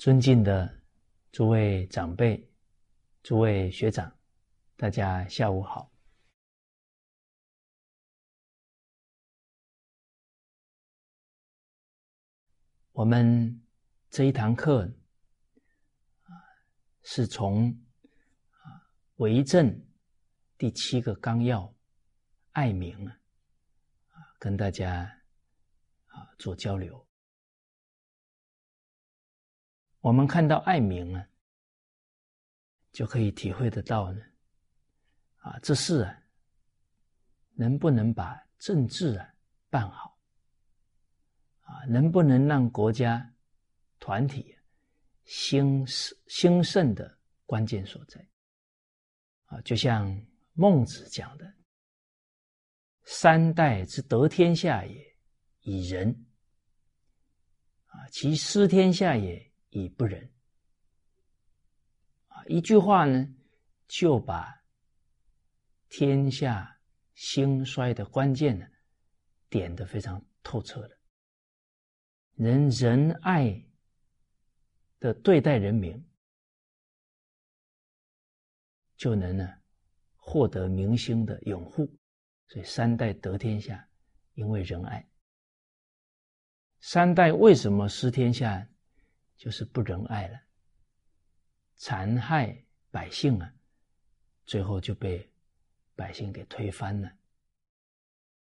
尊敬的诸位长辈、诸位学长，大家下午好。我们这一堂课，是从啊为政第七个纲要爱民啊，跟大家啊做交流。我们看到爱民啊，就可以体会得到呢，啊，这事啊，能不能把政治啊办好，啊，能不能让国家团体兴盛兴盛的关键所在，啊，就像孟子讲的：“三代之得天下也，以仁；啊，其失天下也。”以不仁啊，一句话呢，就把天下兴衰的关键呢点得非常透彻了。人仁爱的对待人民，就能呢获得民心的拥护。所以三代得天下，因为仁爱。三代为什么失天下？就是不仁爱了，残害百姓啊，最后就被百姓给推翻了。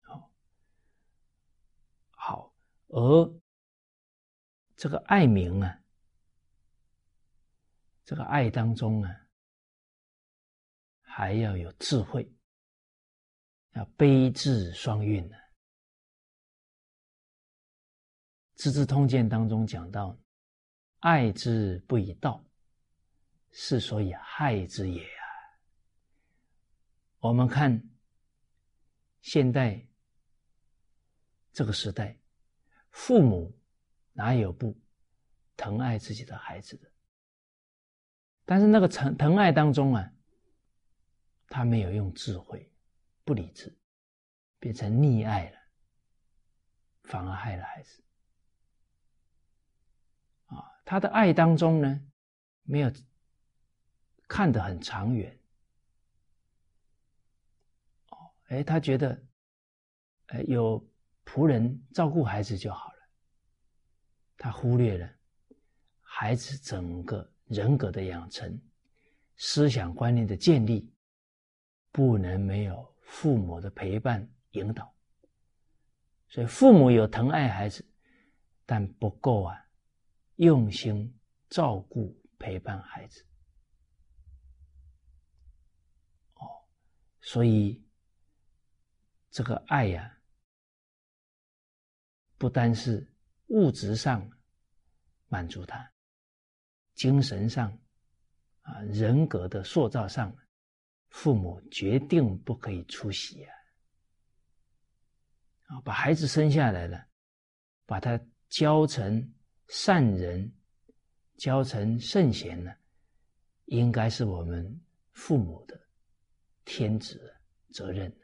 好，好，而这个爱民啊，这个爱当中啊，还要有智慧，要悲智双运呢。《资治通鉴》当中讲到。爱之不以道，是所以害之也啊！我们看现代这个时代，父母哪有不疼爱自己的孩子的？但是那个疼疼爱当中啊，他没有用智慧，不理智，变成溺爱了，反而害了孩子。他的爱当中呢，没有看得很长远。哦，哎，他觉得，哎，有仆人照顾孩子就好了。他忽略了孩子整个人格的养成、思想观念的建立，不能没有父母的陪伴引导。所以，父母有疼爱孩子，但不够啊。用心照顾陪伴孩子，哦，所以这个爱呀，不单是物质上满足他，精神上啊，人格的塑造上，父母决定不可以出席啊！啊，把孩子生下来了，把他教成。善人教成圣贤呢，应该是我们父母的天职责任。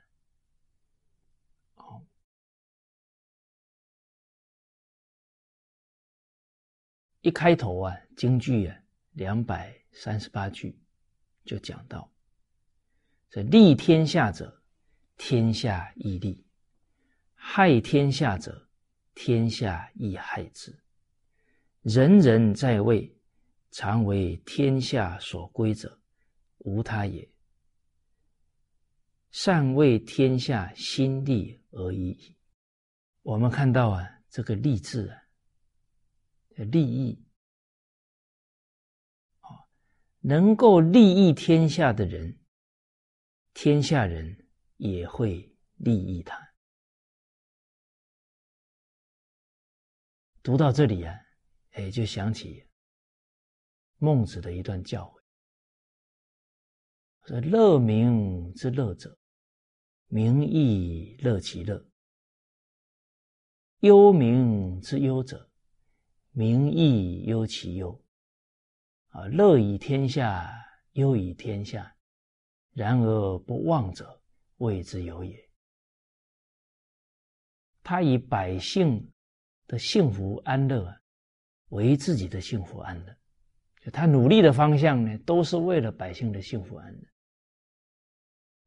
一开头啊，京剧啊，两百三十八句就讲到：这利天下者，天下亦利；害天下者，天下亦害之。人人在位，常为天下所归者，无他也。善为天下心利而已。我们看到啊，这个“利”字啊，利益，能够利益天下的人，天下人也会利益他。读到这里啊。哎，就想起孟子的一段教诲：说乐民之乐者，民亦乐其乐；忧民之忧者，民亦忧其忧。啊，乐以天下，忧以天下，然而不忘者，谓之有也。他以百姓的幸福安乐。啊为自己的幸福安乐，就他努力的方向呢，都是为了百姓的幸福安乐。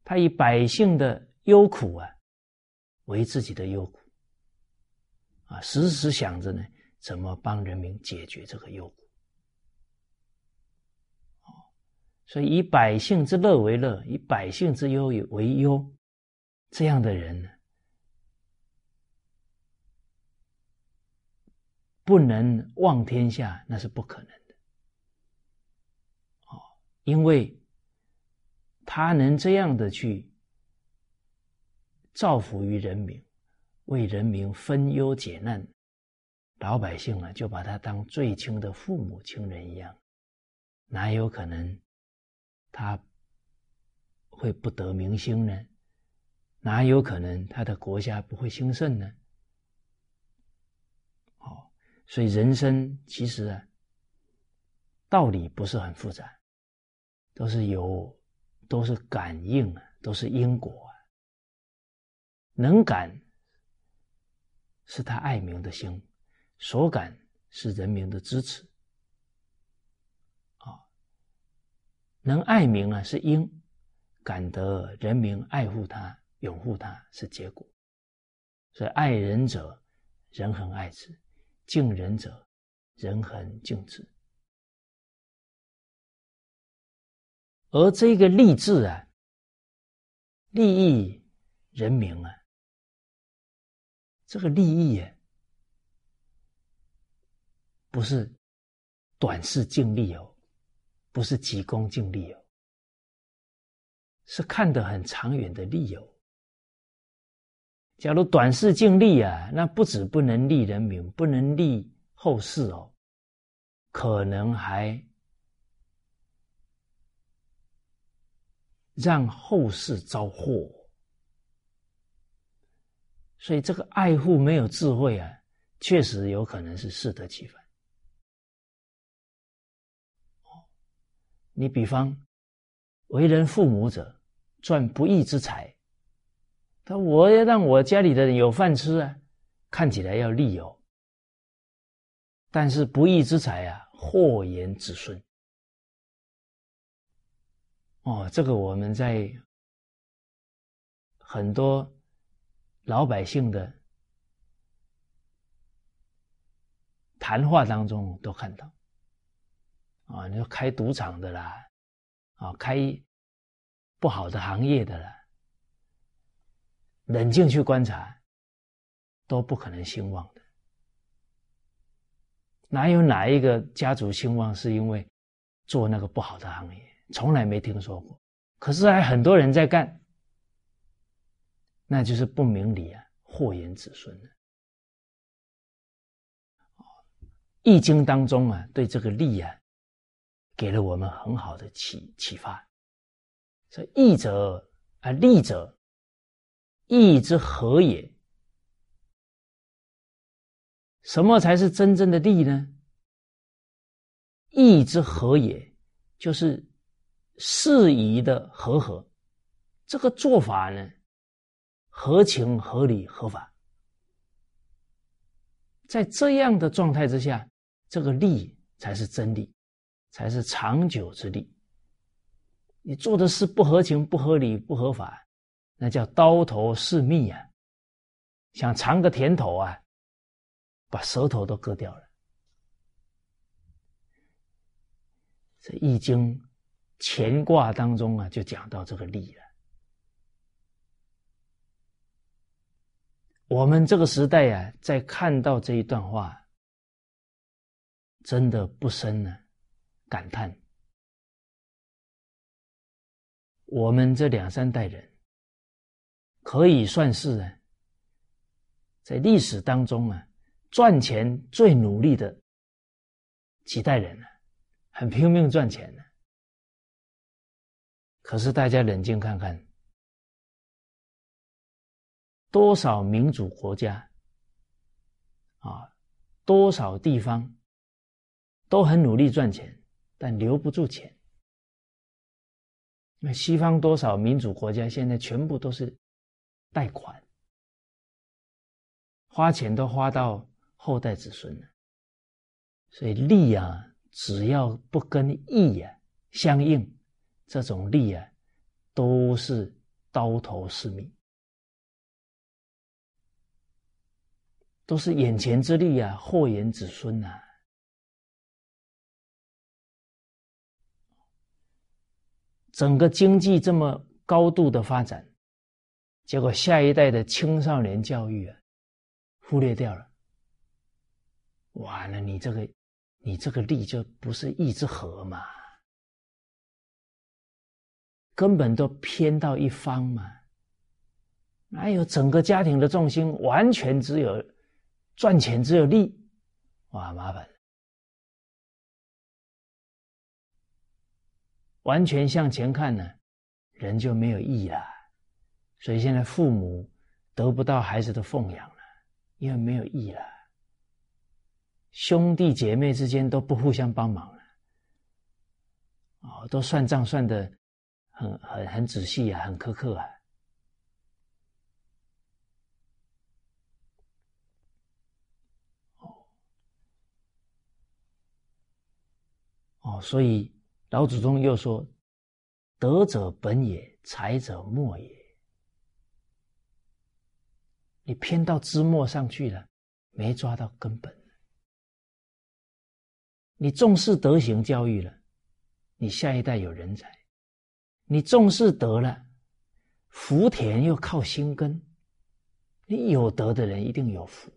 他以百姓的忧苦啊为自己的忧苦，啊，时时想着呢，怎么帮人民解决这个忧苦。所以以百姓之乐为乐，以百姓之忧为忧，这样的人呢，不能望天下，那是不可能的。哦，因为他能这样的去造福于人民，为人民分忧解难，老百姓呢，就把他当最亲的父母亲人一样，哪有可能？他会不得民心呢？哪有可能他的国家不会兴盛呢？所以人生其实啊，道理不是很复杂，都是有，都是感应啊，都是因果啊。能感是他爱民的心，所感是人民的支持。啊能爱民啊，是因；感得人民爱护他、拥护他，是结果。所以，爱人者，人恒爱之；敬人者，人恒敬之。而这个立志啊，利益人民啊，这个利益啊，不是短视尽力哦。不是急功近利哦，是看得很长远的利哦。假如短视尽利啊，那不止不能利人民，不能利后世哦，可能还让后世遭祸。所以这个爱护没有智慧啊，确实有可能是适得其反。你比方，为人父母者赚不义之财，他我要让我家里的人有饭吃啊，看起来要利有，但是不义之财啊，祸延子孙。哦，这个我们在很多老百姓的谈话当中都看到。啊，你说开赌场的啦，啊，开不好的行业的啦，冷静去观察，都不可能兴旺的。哪有哪一个家族兴旺是因为做那个不好的行业？从来没听说过。可是还很多人在干，那就是不明理啊，祸延子孙的。易经当中啊，对这个利啊。给了我们很好的启启发。这义者啊，利者，义之和也。什么才是真正的利呢？义之和也，就是适宜的和合。这个做法呢，合情、合理、合法。在这样的状态之下，这个利才是真理。才是长久之利。你做的事不合情、不合理、不合法，那叫刀头噬蜜啊！想尝个甜头啊，把舌头都割掉了。这《易经》乾卦当中啊，就讲到这个利了。我们这个时代呀，在看到这一段话，真的不深呢。感叹，我们这两三代人可以算是啊，在历史当中啊赚钱最努力的几代人了，很拼命赚钱的。可是大家冷静看看，多少民主国家啊，多少地方都很努力赚钱。但留不住钱。那西方多少民主国家现在全部都是贷款，花钱都花到后代子孙了。所以利啊，只要不跟义啊相应，这种利啊，都是刀头是命，都是眼前之利啊，祸延子孙呐。整个经济这么高度的发展，结果下一代的青少年教育啊，忽略掉了。完了，你这个，你这个力就不是义之和嘛，根本都偏到一方嘛。哪有整个家庭的重心完全只有赚钱，只有利？哇，麻烦。完全向前看呢，人就没有意义了，所以现在父母得不到孩子的奉养了，因为没有义了。兄弟姐妹之间都不互相帮忙了，哦，都算账算的很很很仔细啊，很苛刻啊。哦，所以。老祖宗又说：“德者本也，才者末也。你偏到枝末上去了，没抓到根本。你重视德行教育了，你下一代有人才；你重视德了，福田又靠心根。你有德的人一定有福。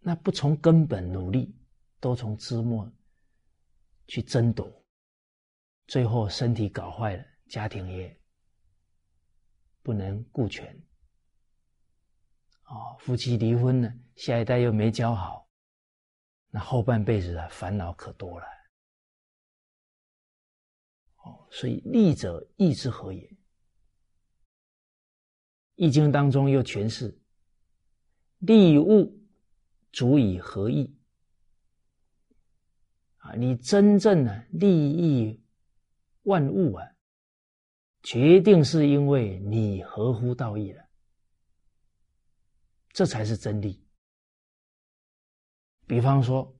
那不从根本努力。”都从枝末去争夺，最后身体搞坏了，家庭也不能顾全。哦，夫妻离婚了，下一代又没教好，那后半辈子啊，烦恼可多了。哦，所以利者义之和也。易经当中又诠释：利物足以合义。啊，你真正的利益万物啊，决定是因为你合乎道义了，这才是真理。比方说，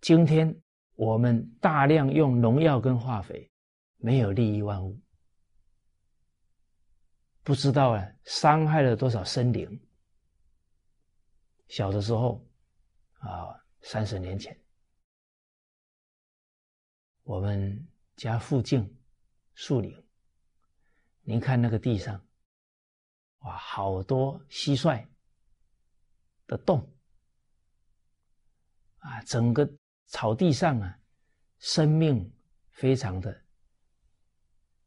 今天我们大量用农药跟化肥，没有利益万物，不知道啊，伤害了多少生灵。小的时候，啊。三十年前，我们家附近树林，您看那个地上，哇，好多蟋蟀的洞啊，整个草地上啊，生命非常的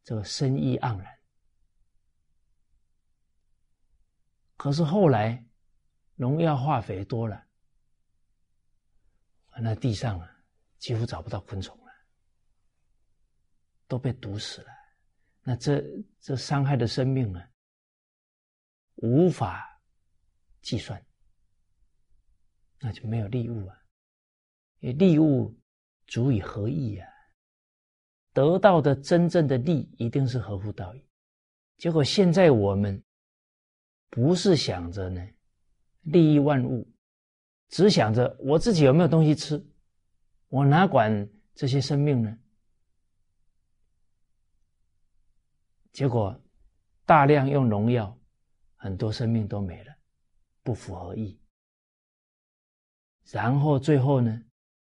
这个生意盎然。可是后来农药化肥多了。那地上啊，几乎找不到昆虫了，都被毒死了。那这这伤害的生命呢，无法计算，那就没有利物啊。因为利物足以合意啊，得到的真正的利一定是合乎道义。结果现在我们不是想着呢，利益万物。只想着我自己有没有东西吃，我哪管这些生命呢？结果大量用农药，很多生命都没了，不符合意。然后最后呢，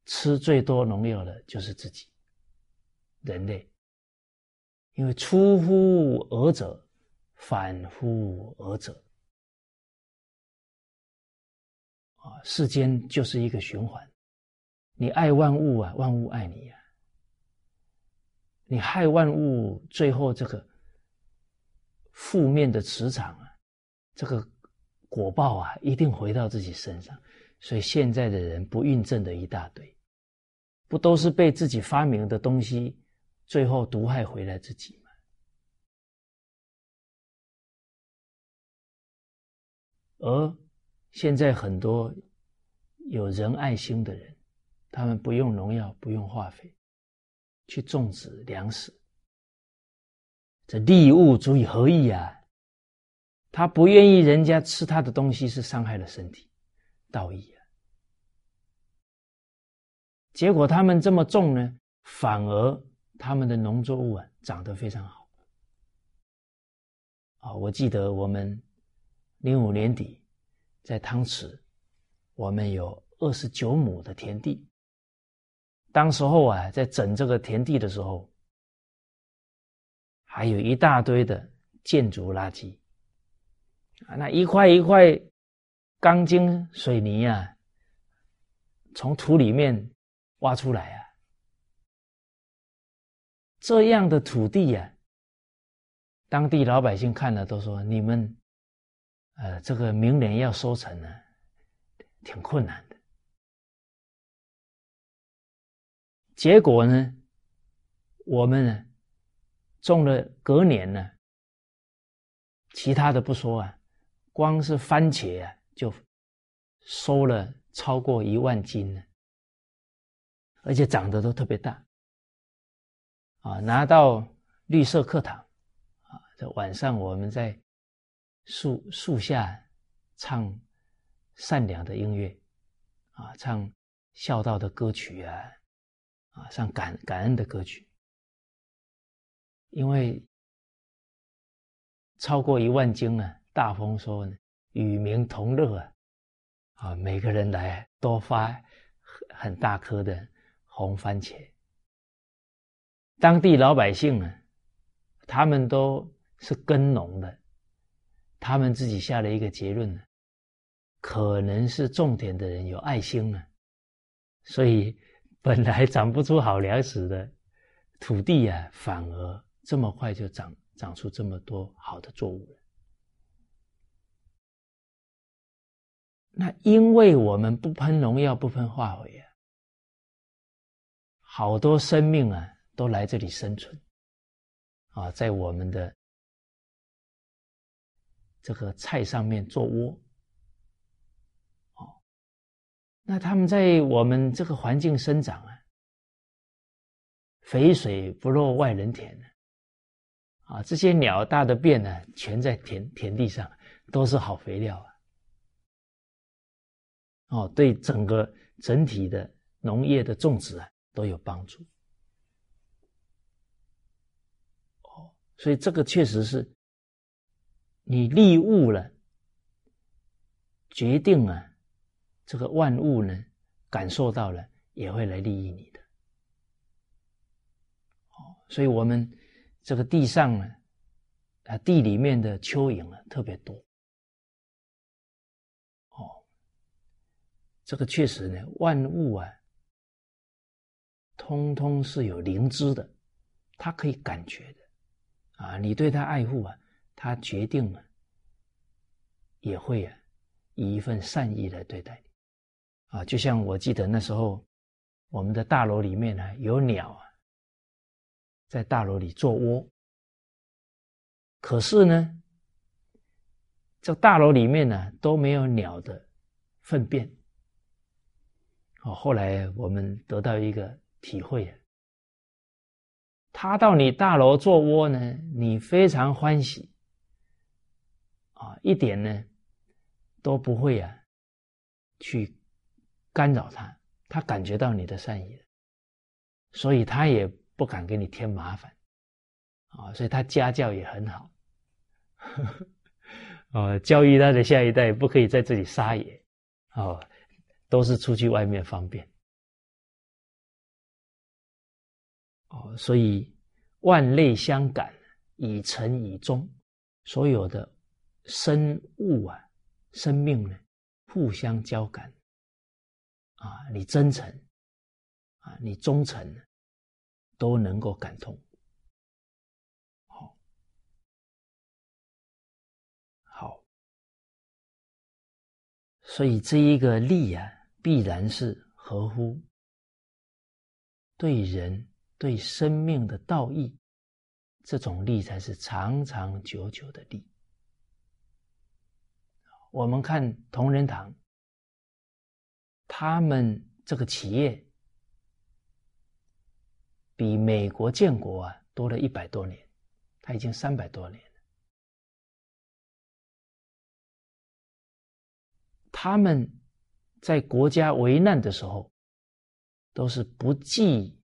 吃最多农药的就是自己，人类，因为出乎尔者，反乎尔者。啊，世间就是一个循环，你爱万物啊，万物爱你呀；你害万物，最后这个负面的磁场啊，这个果报啊，一定回到自己身上。所以现在的人不孕症的一大堆，不都是被自己发明的东西最后毒害回来自己吗？而。现在很多有仁爱心的人，他们不用农药，不用化肥，去种植粮食，这利物足以何意啊！他不愿意人家吃他的东西，是伤害了身体，道义啊。结果他们这么种呢，反而他们的农作物啊长得非常好。啊，我记得我们零五年底在汤池，我们有二十九亩的田地。当时候啊，在整这个田地的时候，还有一大堆的建筑垃圾啊，那一块一块钢筋水泥啊，从土里面挖出来啊，这样的土地呀，当地老百姓看了都说：“你们，呃，这个明年要收成呢，挺困难的。”结果呢，我们呢种了隔年呢，其他的不说啊，光是番茄啊就收了超过一万斤呢，而且长得都特别大，啊，拿到绿色课堂，啊，这晚上我们在树树下唱善良的音乐，啊，唱孝道的歌曲啊。啊，唱感感恩的歌曲，因为超过一万斤啊，大丰说呢，与民同乐啊，啊，每个人来多发很大颗的红番茄。当地老百姓啊，他们都是耕农的，他们自己下了一个结论呢，可能是种田的人有爱心呢，所以。本来长不出好粮食的土地啊，反而这么快就长长出这么多好的作物了。那因为我们不喷农药、不喷化肥啊，好多生命啊都来这里生存啊，在我们的这个菜上面做窝。那他们在我们这个环境生长啊，肥水不落外人田呢，啊这些鸟大的便呢，全在田田地上，都是好肥料啊，哦，对整个整体的农业的种植啊都有帮助，哦，所以这个确实是，你利物了，决定啊。这个万物呢，感受到了也会来利益你的。哦，所以我们这个地上呢，啊，地里面的蚯蚓啊特别多。哦，这个确实呢，万物啊，通通是有灵知的，它可以感觉的。啊，你对它爱护啊，它决定了，也会啊，以一份善意来对待你。啊，就像我记得那时候，我们的大楼里面呢有鸟啊，在大楼里做窝。可是呢，这大楼里面呢都没有鸟的粪便。哦，后来我们得到一个体会，他到你大楼做窝呢，你非常欢喜，啊，一点呢都不会啊去。干扰他，他感觉到你的善意了，所以他也不敢给你添麻烦，啊，所以他家教也很好，哦，教育他的下一代不可以在这里撒野，哦，都是出去外面方便，哦，所以万类相感，以诚以忠，所有的生物啊，生命呢，互相交感。啊，你真诚，啊，你忠诚，都能够感通。好，好，所以这一个利啊，必然是合乎对人对生命的道义，这种利才是长长久久的利。我们看同仁堂。他们这个企业比美国建国啊多了一百多年，他已经三百多年了。他们在国家危难的时候，都是不计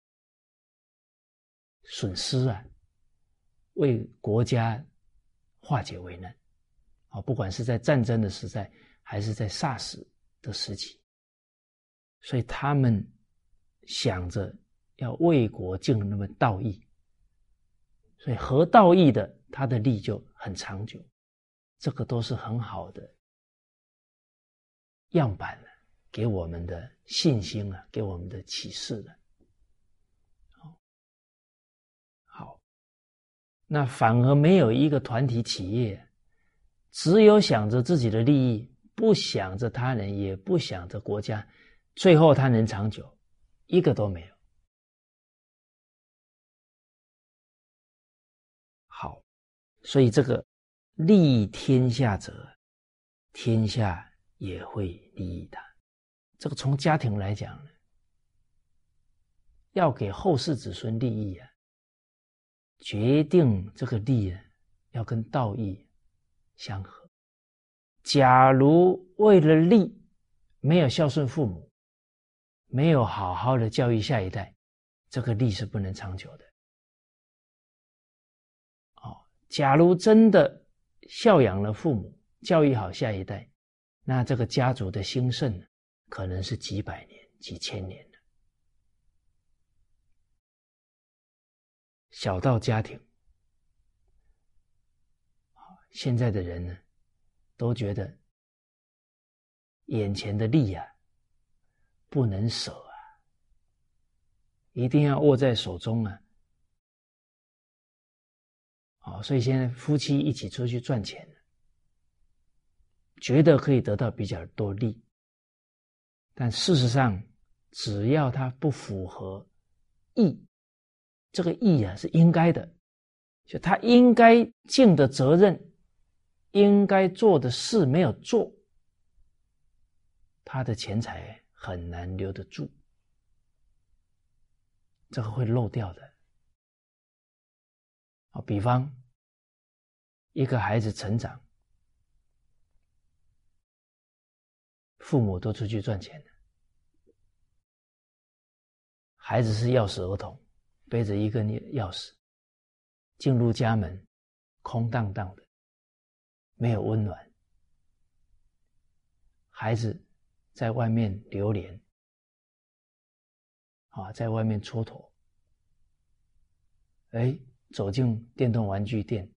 损失啊，为国家化解危难。啊，不管是在战争的时代，还是在 SARS 的时期，所以他们想着要为国尽那么道义，所以合道义的，他的利就很长久。这个都是很好的样板了，给我们的信心啊，给我们的启示了。好，好，那反而没有一个团体企业，只有想着自己的利益，不想着他人，也不想着国家，最后他能长久，一个都没有。所以这个。利益天下者，天下也会利益他。这个从家庭来讲呢，要给后世子孙利益啊，决定这个利啊，要跟道义相合。假如为了利，没有孝顺父母，没有好好的教育下一代，这个利是不能长久的。假如真的。孝养了父母，教育好下一代，那这个家族的兴盛可能是几百年、几千年的。小到家庭，现在的人呢，都觉得眼前的利啊，不能舍啊，一定要握在手中啊。啊，所以现在夫妻一起出去赚钱，觉得可以得到比较多利，但事实上，只要他不符合义，这个义啊是应该的，就他应该尽的责任，应该做的事没有做，他的钱财很难留得住，这个会漏掉的。比方一个孩子成长，父母都出去赚钱了，孩子是钥匙儿童，背着一个钥匙进入家门，空荡荡的，没有温暖，孩子在外面流连，啊，在外面蹉跎，哎。走进电动玩具店，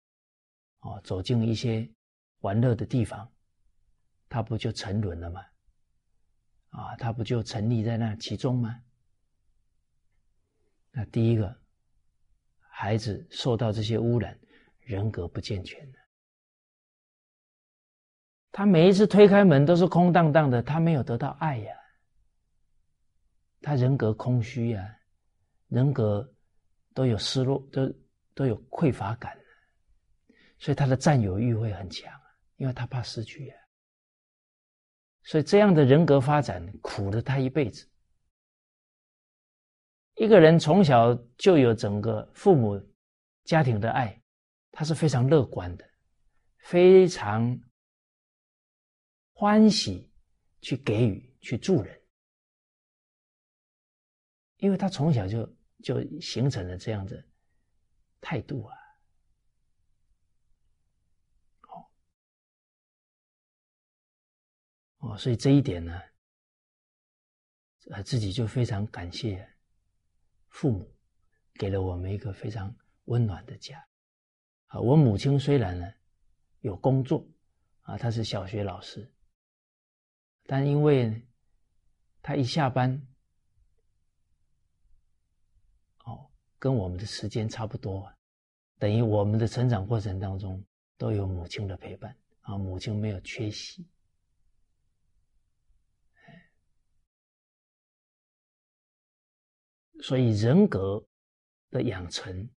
哦，走进一些玩乐的地方，他不就沉沦了吗？啊，他不就沉溺在那其中吗？那第一个，孩子受到这些污染，人格不健全的。他每一次推开门都是空荡荡的，他没有得到爱呀，他人格空虚呀，人格都有失落，都。都有匮乏感，所以他的占有欲会很强，因为他怕失去啊。所以这样的人格发展苦了他一辈子。一个人从小就有整个父母家庭的爱，他是非常乐观的，非常欢喜去给予、去助人，因为他从小就就形成了这样的。态度啊，好哦，所以这一点呢，呃，自己就非常感谢父母，给了我们一个非常温暖的家。啊，我母亲虽然呢有工作啊，她是小学老师，但因为她一下班。跟我们的时间差不多，等于我们的成长过程当中都有母亲的陪伴啊，母亲没有缺席。所以人格的养成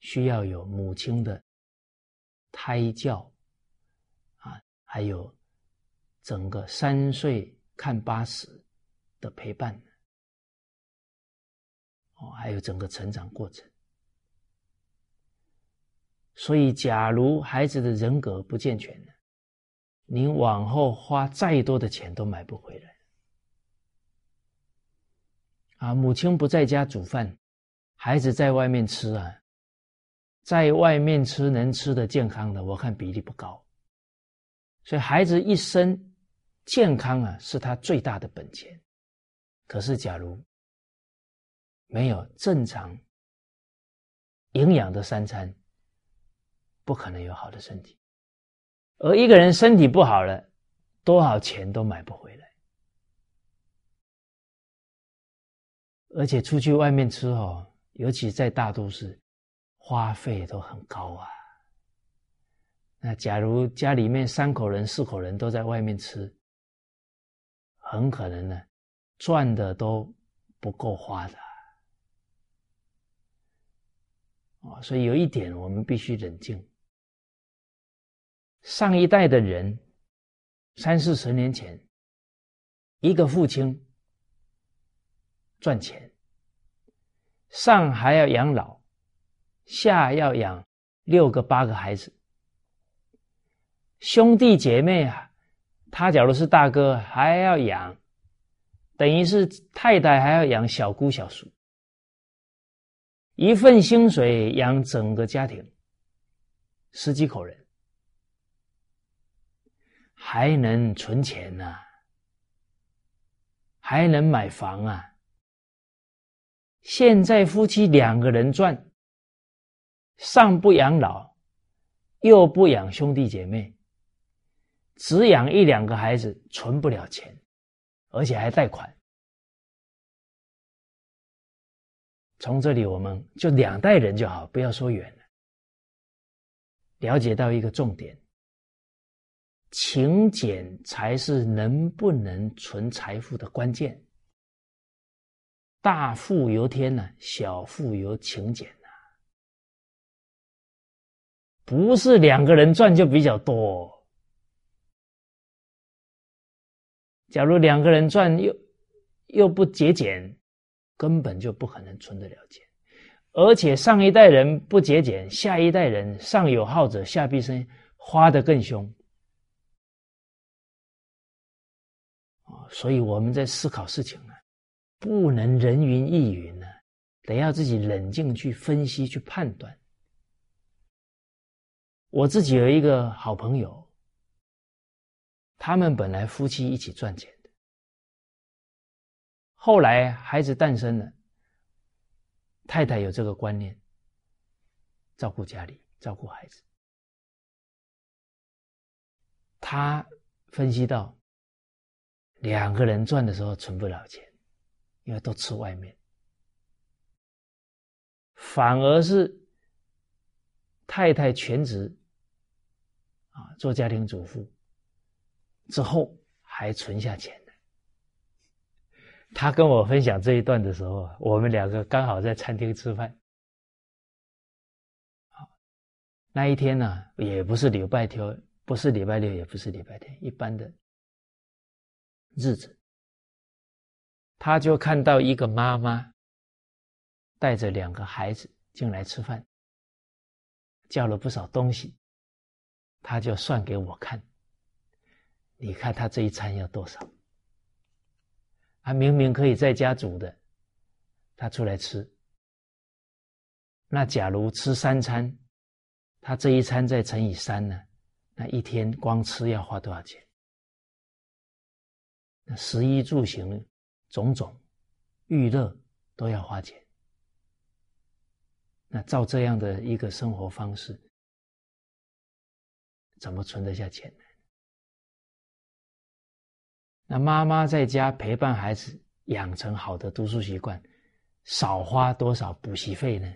需要有母亲的胎教啊，还有整个三岁看八十的陪伴。还有整个成长过程。所以，假如孩子的人格不健全您往后花再多的钱都买不回来。啊，母亲不在家煮饭，孩子在外面吃啊，在外面吃能吃的健康的，我看比例不高。所以孩子一生健康啊，是他最大的本钱。可是，假如没有正常营养的三餐，不可能有好的身体。而一个人身体不好了，多少钱都买不回来。而且出去外面吃哦，尤其在大都市，花费都很高啊。那假如家里面三口人、四口人都在外面吃，很可能呢，赚的都不够花的。啊，所以有一点我们必须冷静。上一代的人，三四十年前，一个父亲赚钱，上还要养老，下要养六个八个孩子，兄弟姐妹啊，他假如是大哥，还要养，等于是太太还要养小姑小叔，一份薪水养整个家庭，十几口人。还能存钱呢，还能买房啊！现在夫妻两个人赚，上不养老，又不养兄弟姐妹，只养一两个孩子，存不了钱，而且还贷款。从这里，我们就两代人就好，不要说远了，了解到一个重点。勤俭才是能不能存财富的关键。大富由天呢，小富由勤俭呐。不是两个人赚就比较多。假如两个人赚又又不节俭，根本就不可能存得了钱。而且上一代人不节俭，下一代人上有好者下必生，花的更凶。所以我们在思考事情呢，不能人云亦云呢，得要自己冷静去分析、去判断。我自己有一个好朋友，他们本来夫妻一起赚钱，后来孩子诞生了，太太有这个观念，照顾家里、照顾孩子，他分析到。两个人赚的时候存不了钱，因为都吃外面，反而是太太全职啊做家庭主妇之后还存下钱。他跟我分享这一段的时候，我们两个刚好在餐厅吃饭，那一天呢也不是礼拜天，不是礼拜六，也不是礼拜天，一般的。日子，他就看到一个妈妈带着两个孩子进来吃饭，叫了不少东西，他就算给我看。你看他这一餐要多少？他明明可以在家煮的，他出来吃。那假如吃三餐，他这一餐再乘以三呢？那一天光吃要花多少钱？那食衣住行种种娱乐都要花钱，那照这样的一个生活方式，怎么存得下钱呢？那妈妈在家陪伴孩子，养成好的读书习惯，少花多少补习费呢？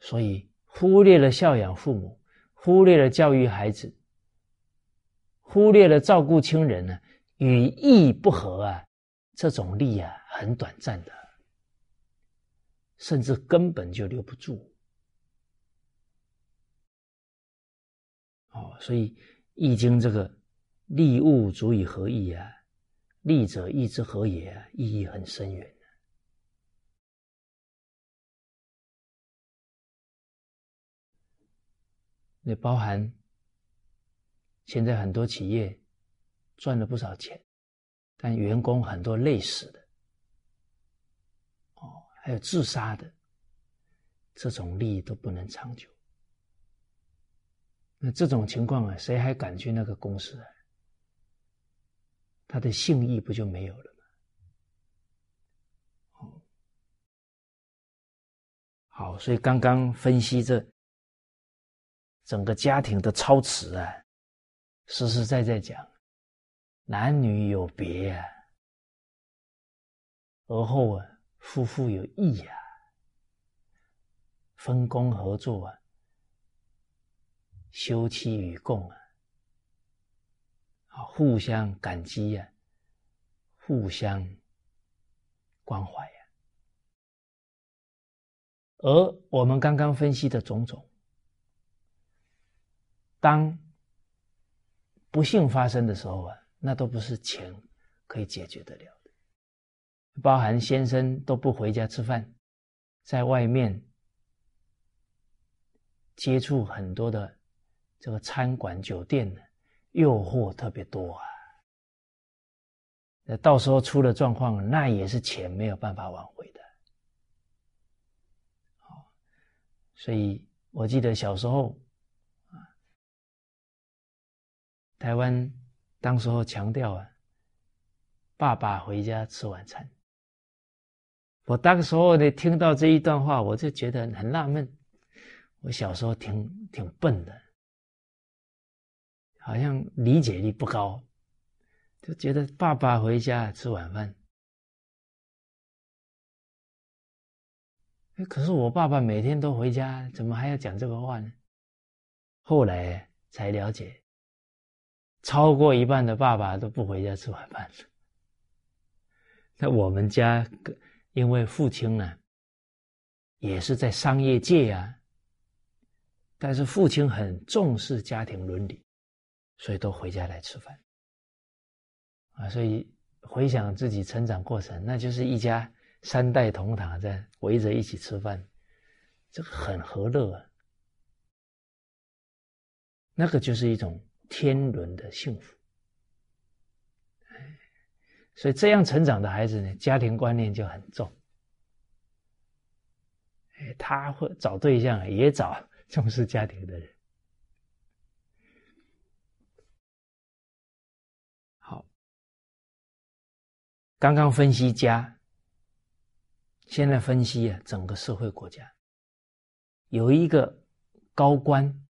所以忽略了孝养父母，忽略了教育孩子。忽略了照顾亲人呢，与义不合啊，这种力啊很短暂的，甚至根本就留不住。哦，所以《易经》这个“利物足以合义”啊，“利者义之和也”啊，意义很深远也包含现在很多企业赚了不少钱，但员工很多累死的，哦，还有自杀的，这种利益都不能长久。那这种情况啊，谁还敢去那个公司啊？他的信义不就没有了吗？哦，好，所以刚刚分析这。整个家庭的操持啊，实实在在讲，男女有别啊，而后啊，夫妇有义啊，分工合作啊，休戚与共啊，啊，互相感激呀，互相关怀呀，而我们刚刚分析的种种。当不幸发生的时候啊，那都不是钱可以解决得了的。包含先生都不回家吃饭，在外面接触很多的这个餐馆、酒店呢，诱惑特别多啊。那到时候出了状况，那也是钱没有办法挽回的。所以我记得小时候。台湾当时候强调啊，爸爸回家吃晚餐。我当时候呢听到这一段话，我就觉得很纳闷。我小时候挺挺笨的，好像理解力不高，就觉得爸爸回家吃晚饭。可是我爸爸每天都回家，怎么还要讲这个话呢？后来才了解。超过一半的爸爸都不回家吃晚饭那我们家因为父亲呢，也是在商业界呀，但是父亲很重视家庭伦理，所以都回家来吃饭。啊，所以回想自己成长过程，那就是一家三代同堂在围着一起吃饭，这个很和乐啊。那个就是一种。天伦的幸福，所以这样成长的孩子呢，家庭观念就很重。他会找对象，也找 重视家庭的人。刚刚分析家，现在分析啊，整个社会国家有一个高官。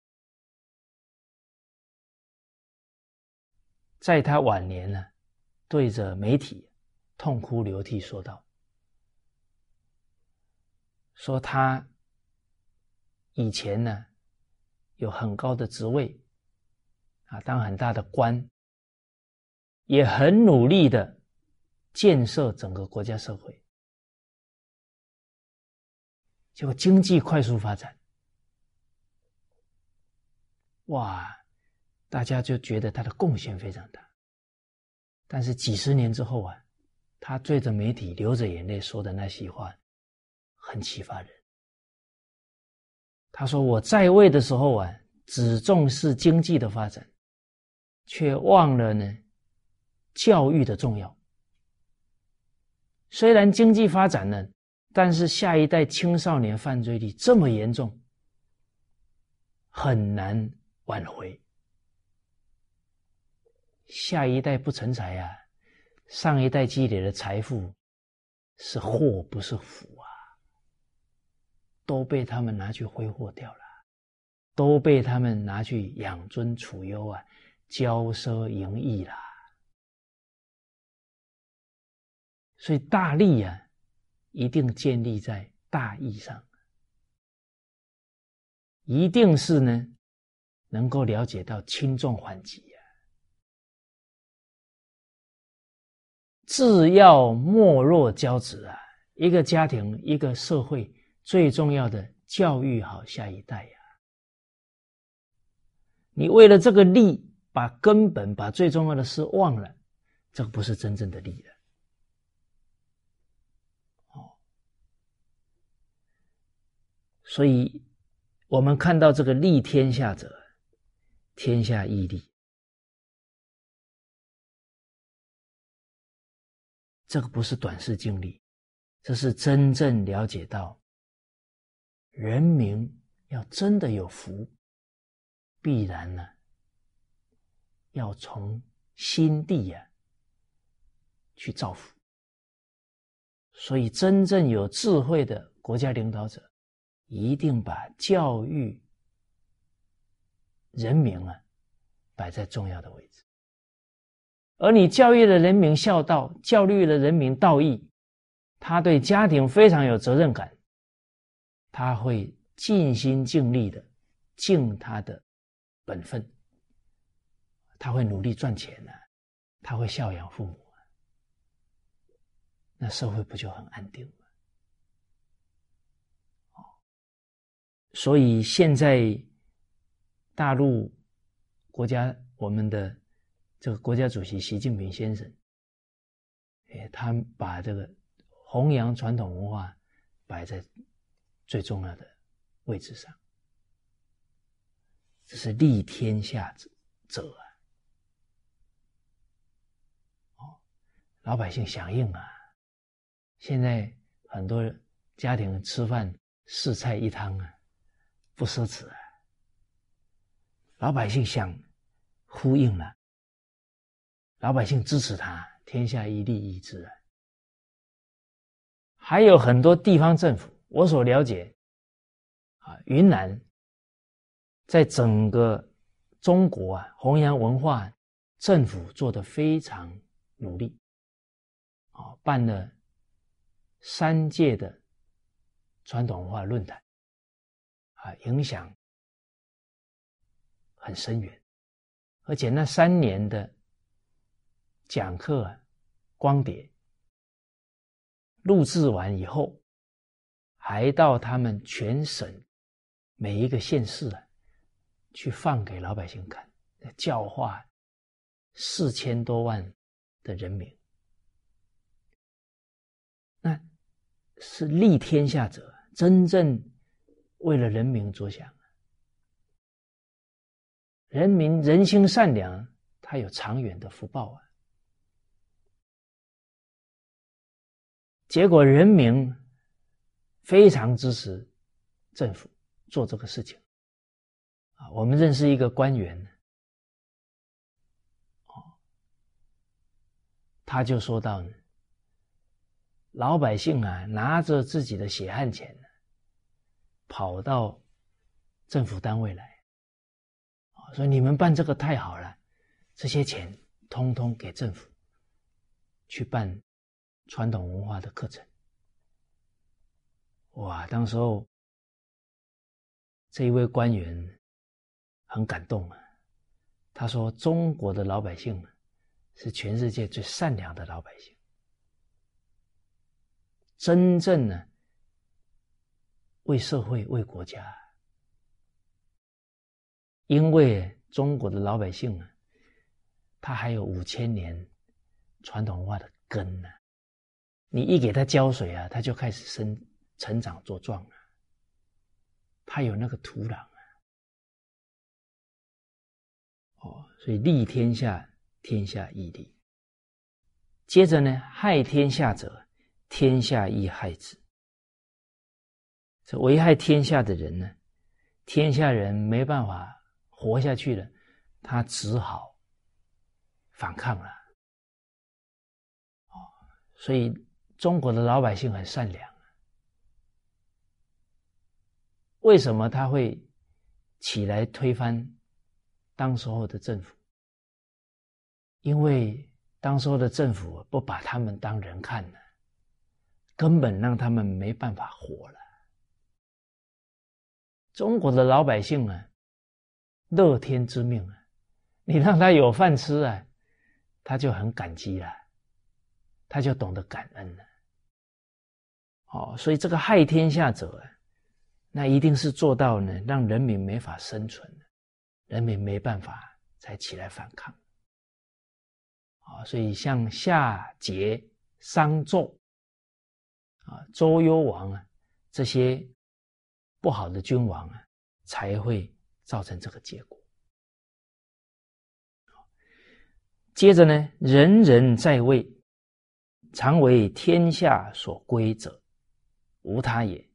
在他晚年呢，对着媒体痛哭流涕说道：“说他以前呢有很高的职位，啊，当很大的官，也很努力的建设整个国家社会，结果经济快速发展，哇！”大家就觉得他的贡献非常大，但是几十年之后啊，他对着媒体流着眼泪说的那些话，很启发人。他说：“我在位的时候啊，只重视经济的发展，却忘了呢教育的重要。虽然经济发展呢，但是下一代青少年犯罪率这么严重，很难挽回。”下一代不成才啊，上一代积累的财富是祸不是福啊，都被他们拿去挥霍掉了，都被他们拿去养尊处优啊，骄奢淫逸了。所以大利啊，一定建立在大义上，一定是呢，能够了解到轻重缓急。自要莫若教子啊！一个家庭、一个社会，最重要的教育好下一代呀。你为了这个利，把根本、把最重要的事忘了，这个不是真正的利了。所以我们看到这个利天下者，天下亦利。这个不是短视经历，这是真正了解到，人民要真的有福，必然呢，要从心地呀去造福。所以，真正有智慧的国家领导者，一定把教育人民啊摆在重要的位置。而你教育了人民孝道，教育了人民道义，他对家庭非常有责任感，他会尽心尽力的尽他的本分，他会努力赚钱呢，他会孝养父母，那社会不就很安定吗？哦，所以现在大陆国家我们的。这个国家主席习近平先生，哎，他把这个弘扬传统文化摆在最重要的位置上，这是利天下者者啊！哦，老百姓响应啊！现在很多家庭吃饭四菜一汤啊，不奢侈啊！老百姓想呼应了。老百姓支持他，天下一利一之啊！还有很多地方政府，我所了解，啊，云南在整个中国啊，弘扬文化，政府做的非常努力，啊，办了三届的传统文化论坛，影响很深远，而且那三年的。讲课光碟录制完以后，还到他们全省每一个县市啊，去放给老百姓看，教化四千多万的人民，那是利天下者，真正为了人民着想，人民人心善良，他有长远的福报啊。结果人民非常支持政府做这个事情啊！我们认识一个官员，哦，他就说到，老百姓啊，拿着自己的血汗钱，跑到政府单位来啊，说你们办这个太好了，这些钱通通给政府去办。传统文化的课程，哇！当时候这一位官员很感动啊，他说：“中国的老百姓是全世界最善良的老百姓，真正呢为社会、为国家，因为中国的老百姓啊，他还有五千年传统文化的根呢。”你一给他浇水啊，他就开始生成长茁壮了。他有那个土壤啊，哦，所以利天下，天下亦利。接着呢，害天下者，天下亦害之。这危害天下的人呢，天下人没办法活下去了，他只好反抗了。哦，所以。中国的老百姓很善良，为什么他会起来推翻当时候的政府？因为当时候的政府不把他们当人看呢，根本让他们没办法活了。中国的老百姓啊，乐天之命啊，你让他有饭吃啊，他就很感激了，他就懂得感恩了。哦，所以这个害天下者啊，那一定是做到呢，让人民没法生存人民没办法才起来反抗。啊，所以像夏桀、商纣啊、周幽王啊这些不好的君王啊，才会造成这个结果。接着呢，人人在位，常为天下所归者，无他也。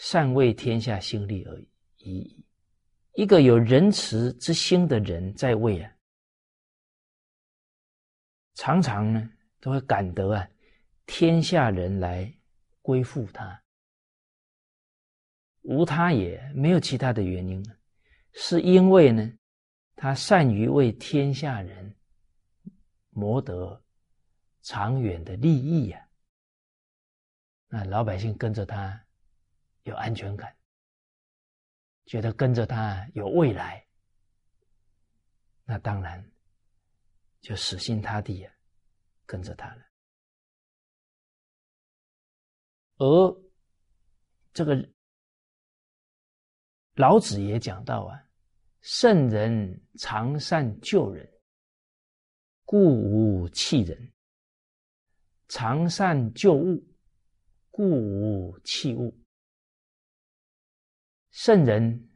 善为天下兴利而已。一个有仁慈之心的人在位啊，常常呢都会感得啊，天下人来归附他。无他也，没有其他的原因是因为呢，他善于为天下人谋得长远的利益呀。那老百姓跟着他有安全感，觉得跟着他有未来，那当然就死心塌地啊，跟着他了。而这个。老子也讲到啊，圣人常善救人，故无弃人；常善救物，故无弃物。圣人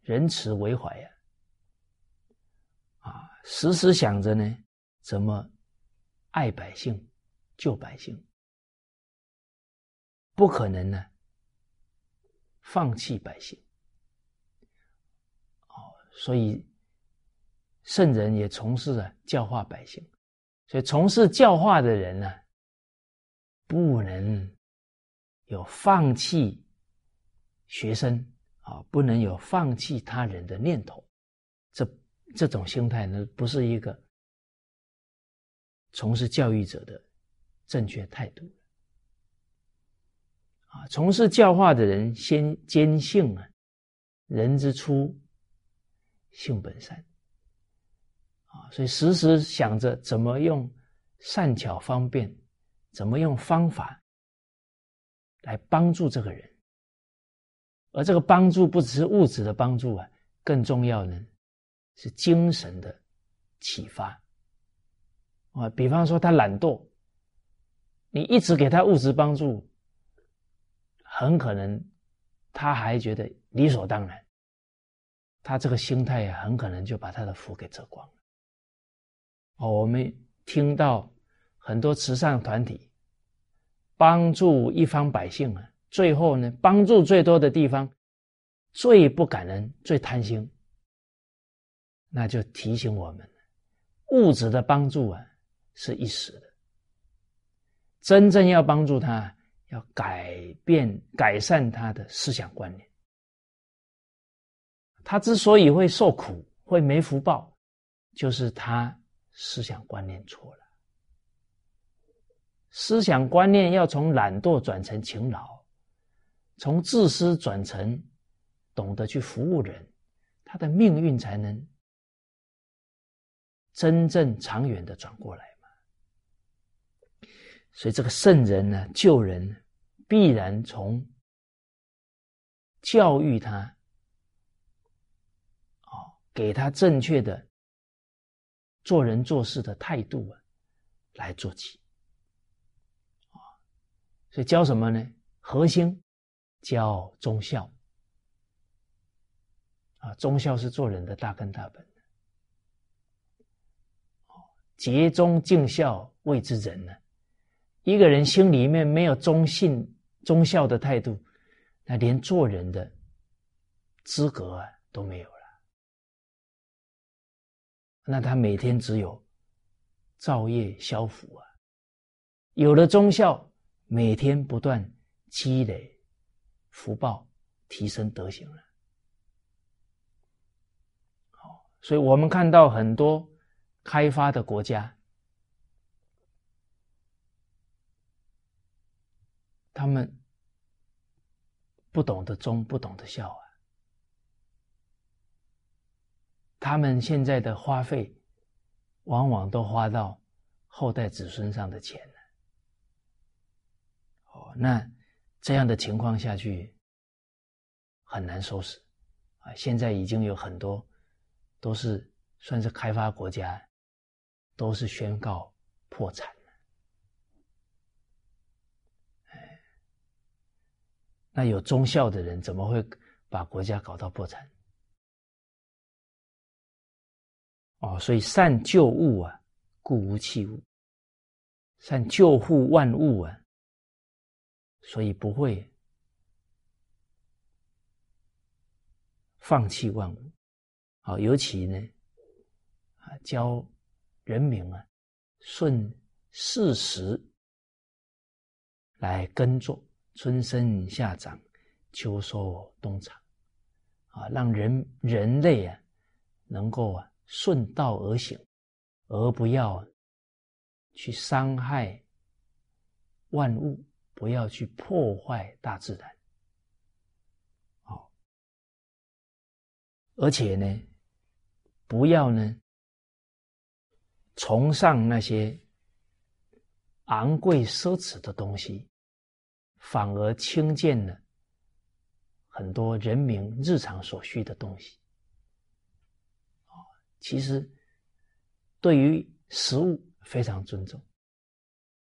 仁慈为怀呀，啊，时时想着呢，怎么爱百姓、救百姓，不可能呢，放弃百姓。所以，圣人也从事了教化百姓。所以，从事教化的人呢，不能有放弃学生啊，不能有放弃他人的念头。这这种心态呢，不是一个从事教育者的正确态度。啊，从事教化的人先坚信啊，人之初。性本善，啊，所以时时想着怎么用善巧方便，怎么用方法来帮助这个人，而这个帮助不只是物质的帮助啊，更重要呢是精神的启发啊。比方说他懒惰，你一直给他物质帮助，很可能他还觉得理所当然。他这个心态，很可能就把他的福给折光了。哦，我们听到很多慈善团体帮助一方百姓啊，最后呢，帮助最多的地方最不感恩、最贪心，那就提醒我们，物质的帮助啊是一时的，真正要帮助他，要改变、改善他的思想观念。他之所以会受苦、会没福报，就是他思想观念错了。思想观念要从懒惰转成勤劳，从自私转成懂得去服务人，他的命运才能真正长远的转过来嘛。所以，这个圣人呢，救人必然从教育他。给他正确的做人做事的态度啊，来做起啊，所以教什么呢？核心教忠孝啊，忠孝是做人的大根大本竭忠尽孝谓之仁呢。一个人心里面没有忠信忠孝的态度，那连做人的资格啊都没有。那他每天只有造业消福啊，有了忠孝，每天不断积累福报，提升德行了。好，所以我们看到很多开发的国家，他们不懂得忠，不懂得孝啊。他们现在的花费，往往都花到后代子孙上的钱了。哦，那这样的情况下去，很难收拾啊！现在已经有很多都是算是开发国家，都是宣告破产。哎，那有忠孝的人怎么会把国家搞到破产。哦，所以善救物啊，故无弃物；善救护万物啊，所以不会放弃万物。好，尤其呢，啊，教人民啊，顺事实来耕作，春生夏长，秋收冬藏，啊，让人人类啊，能够啊。顺道而行，而不要去伤害万物，不要去破坏大自然。好，而且呢，不要呢崇尚那些昂贵奢侈的东西，反而轻贱了很多人民日常所需的东西。其实，对于食物非常尊重，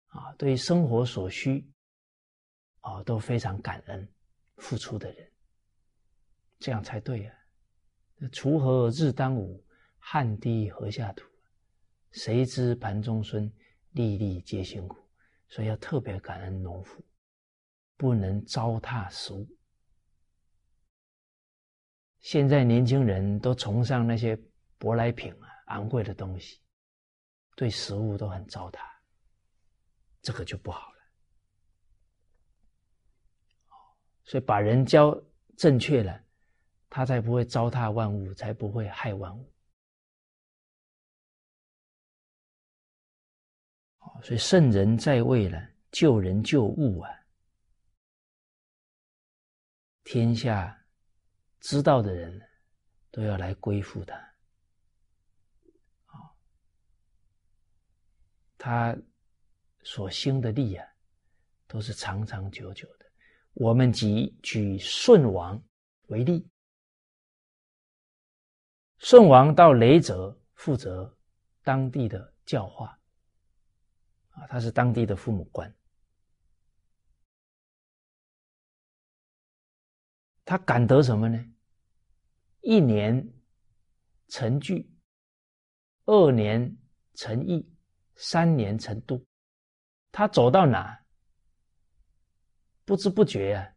啊，对于生活所需，啊，都非常感恩付出的人，这样才对啊！锄禾日当午，汗滴禾下土，谁知盘中餐，粒粒皆辛苦。所以要特别感恩农夫，不能糟蹋食物。现在年轻人都崇尚那些。舶来品啊，昂贵的东西，对食物都很糟蹋，这个就不好了。所以把人教正确了，他才不会糟蹋万物，才不会害万物。所以圣人在位了，救人救物啊，天下知道的人都要来归附他。他所兴的利啊，都是长长久久的。我们即举舜王为例，舜王到雷泽负责当地的教化，啊，他是当地的父母官。他感得什么呢？一年成聚，二年成邑。三年成都，他走到哪，不知不觉啊，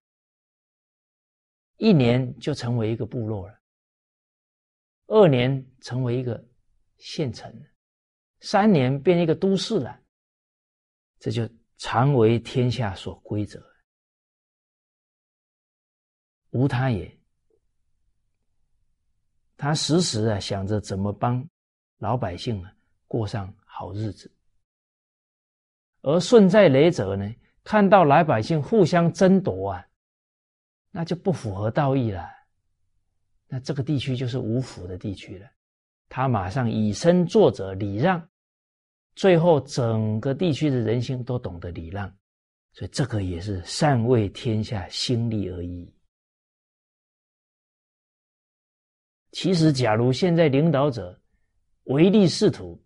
一年就成为一个部落了，二年成为一个县城，三年变一个都市了，这就常为天下所规则，无他也。他时时啊想着怎么帮老百姓啊过上。好日子，而顺在雷者呢，看到老百姓互相争夺啊，那就不符合道义了。那这个地区就是无福的地区了。他马上以身作则，礼让，最后整个地区的人心都懂得礼让，所以这个也是善为天下兴利而已。其实，假如现在领导者唯利是图。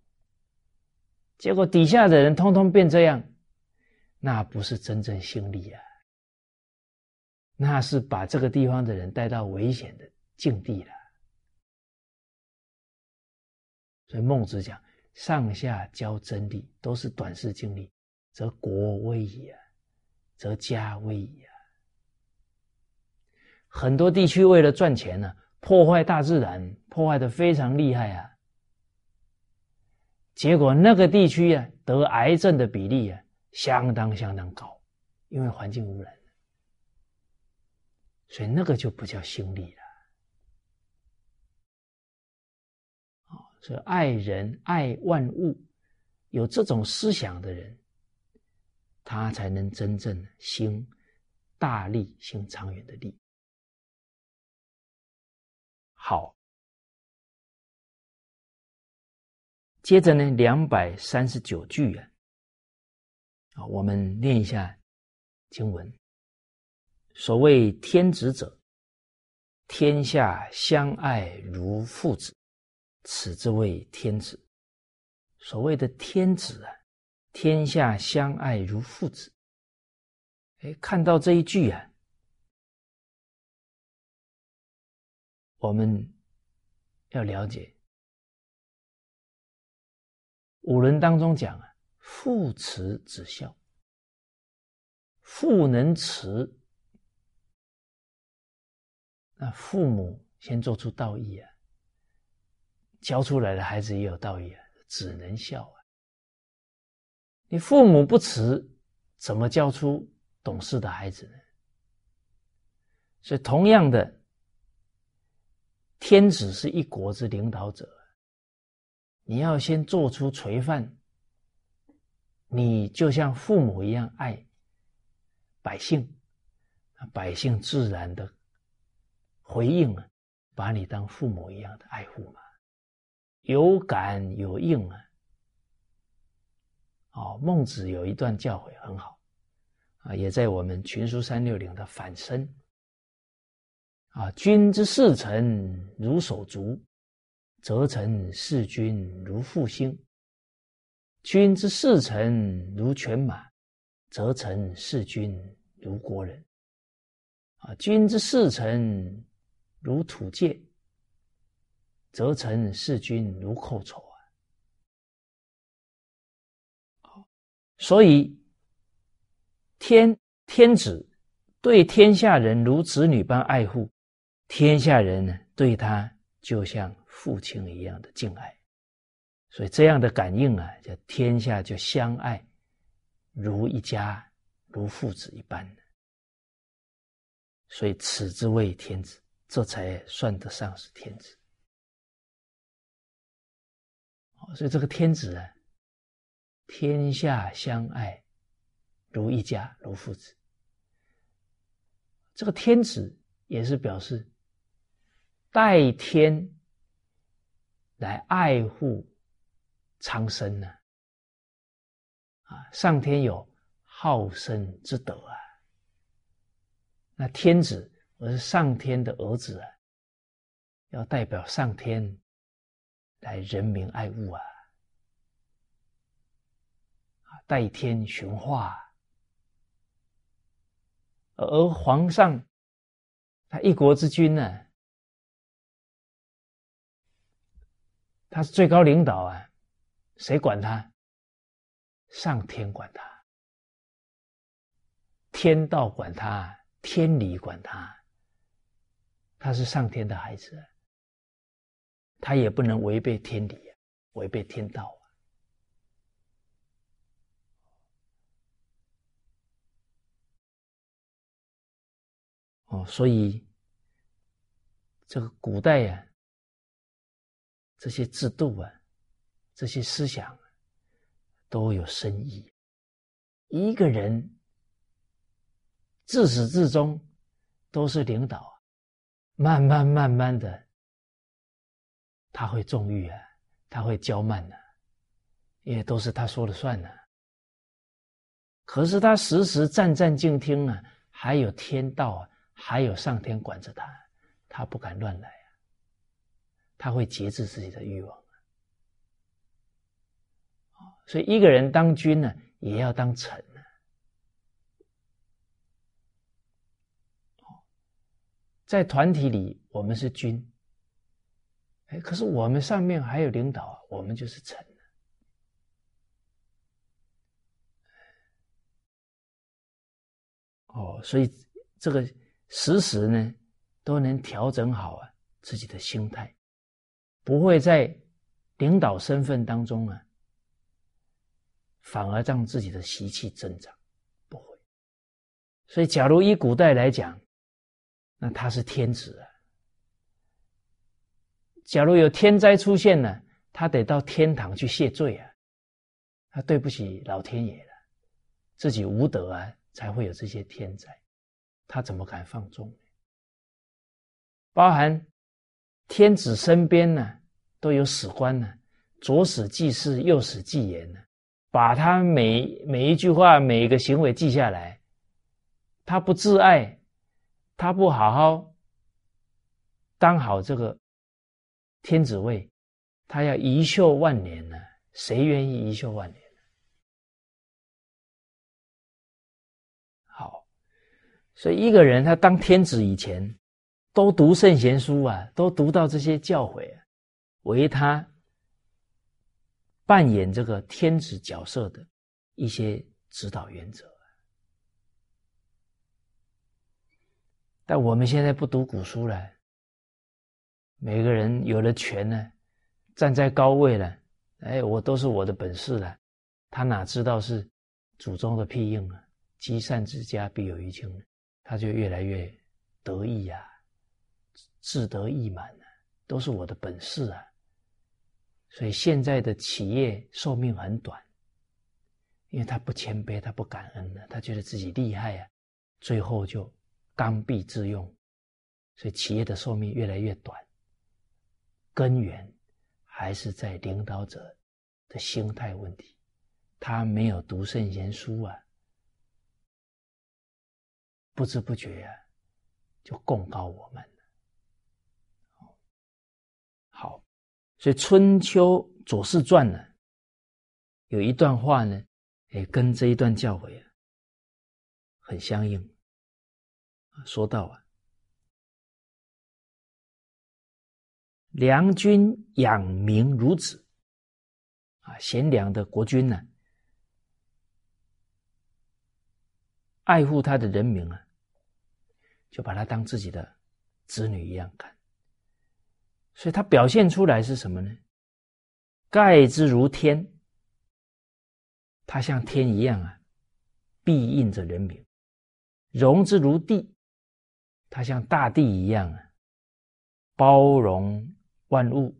结果底下的人通通变这样，那不是真正心力啊，那是把这个地方的人带到危险的境地了。所以孟子讲：“上下交真理，都是短视经历，则国危矣啊，则家危矣啊。”很多地区为了赚钱呢，破坏大自然，破坏的非常厉害啊。结果那个地区啊，得癌症的比例啊，相当相当高，因为环境污染，所以那个就不叫心力了。啊所以爱人爱万物，有这种思想的人，他才能真正行大利、行长远的利。好。接着呢，两百三十九句啊，啊，我们念一下经文。所谓天子者，天下相爱如父子，此之谓天子。所谓的天子啊，天下相爱如父子。哎，看到这一句啊，我们要了解，五伦当中讲啊，父慈子孝，父能慈，那父母先做出道义啊，教出来的孩子也有道义啊，只能孝啊。你父母不慈，怎么教出懂事的孩子呢？所以，同样的。天子是一国之领导者，你要先做出垂范，你就像父母一样爱百姓，百姓自然的回应啊，把你当父母一样的爱护嘛，有感有应啊。哦，孟子有一段教诲很好啊，也在我们群书三六零的反身。啊，君之视臣如手足，则臣视君如父心；君之视臣如犬马，则臣视君如国人。啊，君之视臣如土芥，则臣视君如寇仇啊！所以天天子对天下人如子女般爱护。天下人，对他就像父亲一样的敬爱，所以这样的感应啊，叫天下就相爱，如一家，如父子一般所以此之谓天子，这才算得上是天子。所以这个天子啊，天下相爱，如一家，如父子。这个天子也是表示。代天来爱护苍生呢？啊，上天有好生之德啊。那天子，我是上天的儿子啊，要代表上天来人民爱物啊，啊，代天循化。而皇上，他一国之君呢？他是最高领导啊，谁管他？上天管他，天道管他，天理管他。他是上天的孩子，他也不能违背天理，违背天道啊。哦，所以这个古代呀。这些制度啊，这些思想都有深意。一个人自始至终都是领导，慢慢慢慢的，他会纵欲啊，他会骄慢呢，也都是他说了算呢。可是他时时战战兢兢啊，还有天道啊，还有上天管着他，他不敢乱来。他会节制自己的欲望，所以一个人当君呢，也要当臣呢。在团体里，我们是君，哎，可是我们上面还有领导啊，我们就是臣。哦，所以这个时时呢，都能调整好啊自己的心态。不会在领导身份当中啊，反而让自己的习气增长，不会。所以，假如以古代来讲，那他是天子啊。假如有天灾出现呢，他得到天堂去谢罪啊，他对不起老天爷了，自己无德啊，才会有这些天灾，他怎么敢放纵呢？包含。天子身边呢，都有史官呢，左史记事，右史记言呢，把他每每一句话、每一个行为记下来。他不自爱，他不好好当好这个天子位，他要遗秀万年呢？谁愿意遗秀万年好，所以一个人他当天子以前，都读圣贤书啊，都读到这些教诲啊，为他扮演这个天子角色的一些指导原则。但我们现在不读古书了，每个人有了权呢，站在高位了，哎，我都是我的本事了，他哪知道是祖宗的庇应啊？积善之家必有余庆，他就越来越得意呀，志得意满了，都是我的本事啊。所以现在的企业寿命很短，因为他不谦卑，他不感恩了，他觉得自己厉害啊，最后就。刚愎自用，所以企业的寿命越来越短。根源还是在领导者的心态问题，他没有读圣贤书啊，不知不觉啊，就供告我们所以《春秋左氏传》呢，有一段话呢，也跟这一段教诲啊，很相应。说到啊，良君养民如子啊，贤良的国君呢，爱护他的人民啊，就把他当自己的子女一样看。所以他表现出来是什么呢？盖之如天，他像天一样啊，庇应着人民；容之如地。它像大地一样啊，包容万物，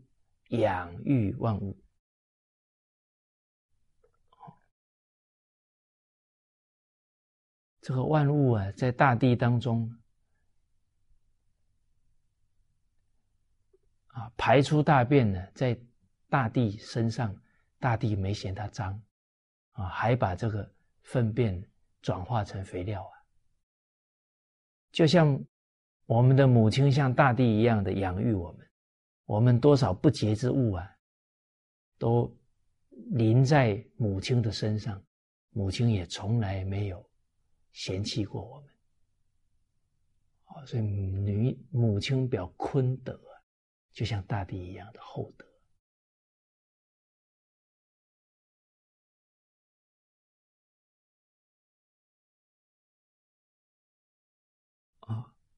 养育万物。这个万物啊，在大地当中啊，排出大便呢，在大地身上，大地没嫌它脏啊，还把这个粪便转化成肥料啊，就像。我们的母亲像大地一样的养育我们，我们多少不洁之物啊，都淋在母亲的身上，母亲也从来没有嫌弃过我们。啊，所以女母亲表坤德，就像大地一样的厚德。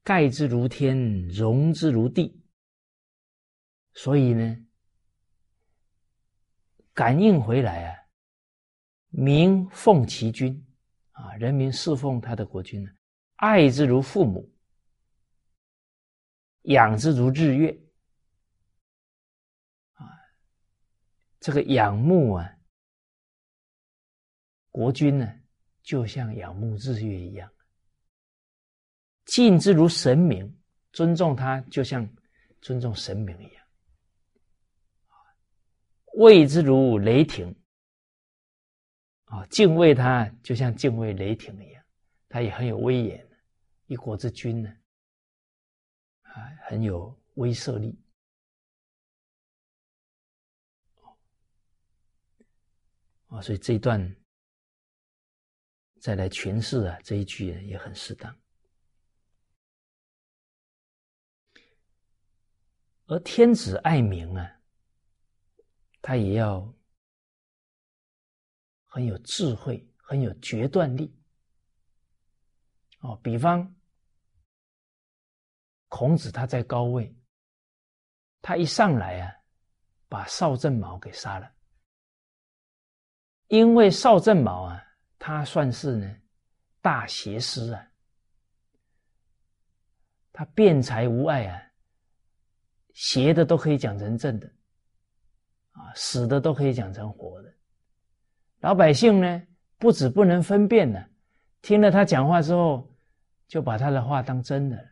盖之如天，容之如地。所以呢，感应回来啊，民奉其君啊，人民侍奉他的国君呢，爱之如父母，养之如日月这个仰慕啊，国君呢，就像仰慕日月一样。敬之如神明，尊重他就像尊重神明一样；畏之如雷霆，啊，敬畏他就像敬畏雷霆一样，他也很有威严，一国之君呢，啊，很有威慑力。啊，所以这一段再来诠释啊，这一句也很适当。而天子爱民啊，他也要很有智慧，很有决断力。哦，比方孔子他在高位，他一上来啊，把邵正卯给杀了。因为邵正宝啊，他算是呢大邪师啊，他辩才无碍啊。邪的都可以讲成正的，啊，死的都可以讲成活的。老百姓呢，不止不能分辨呢，听了他讲话之后，就把他的话当真的了，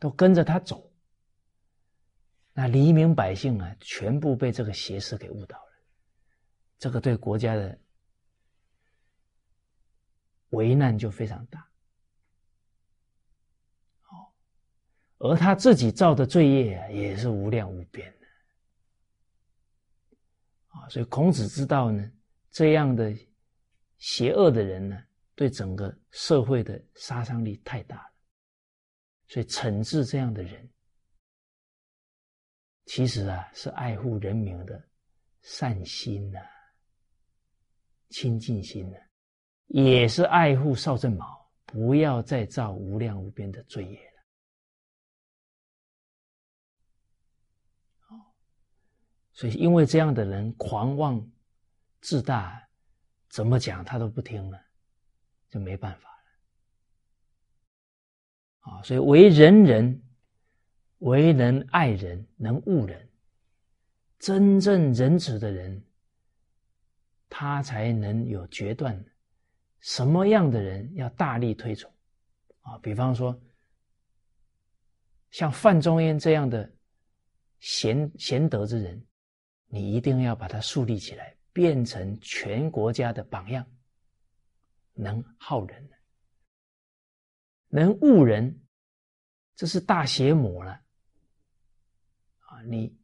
都跟着他走。那黎民百姓啊，全部被这个邪事给误导，这个对国家的危难就非常大。哦而他自己造的罪业，也是无量无边的啊！所以孔子知道呢，这样的邪恶的人呢，对整个社会的杀伤力太大了。所以惩治这样的人，其实啊是爱护人民的善心呐、亲近心呢，也是爱护邵正毛，不要再造无量无边的罪业了。所以因为这样的人狂妄自大，怎么讲他都不听了，就没办法了。啊，所以为人人，为人爱人，能悟人，真正仁慈的人，他才能有决断。什么样的人要大力推崇？啊，比方说，像范仲淹这样的贤贤德之人，你一定要把他树立起来，变成全国家的榜样，能好人。能误人，这是大邪魔了啊！你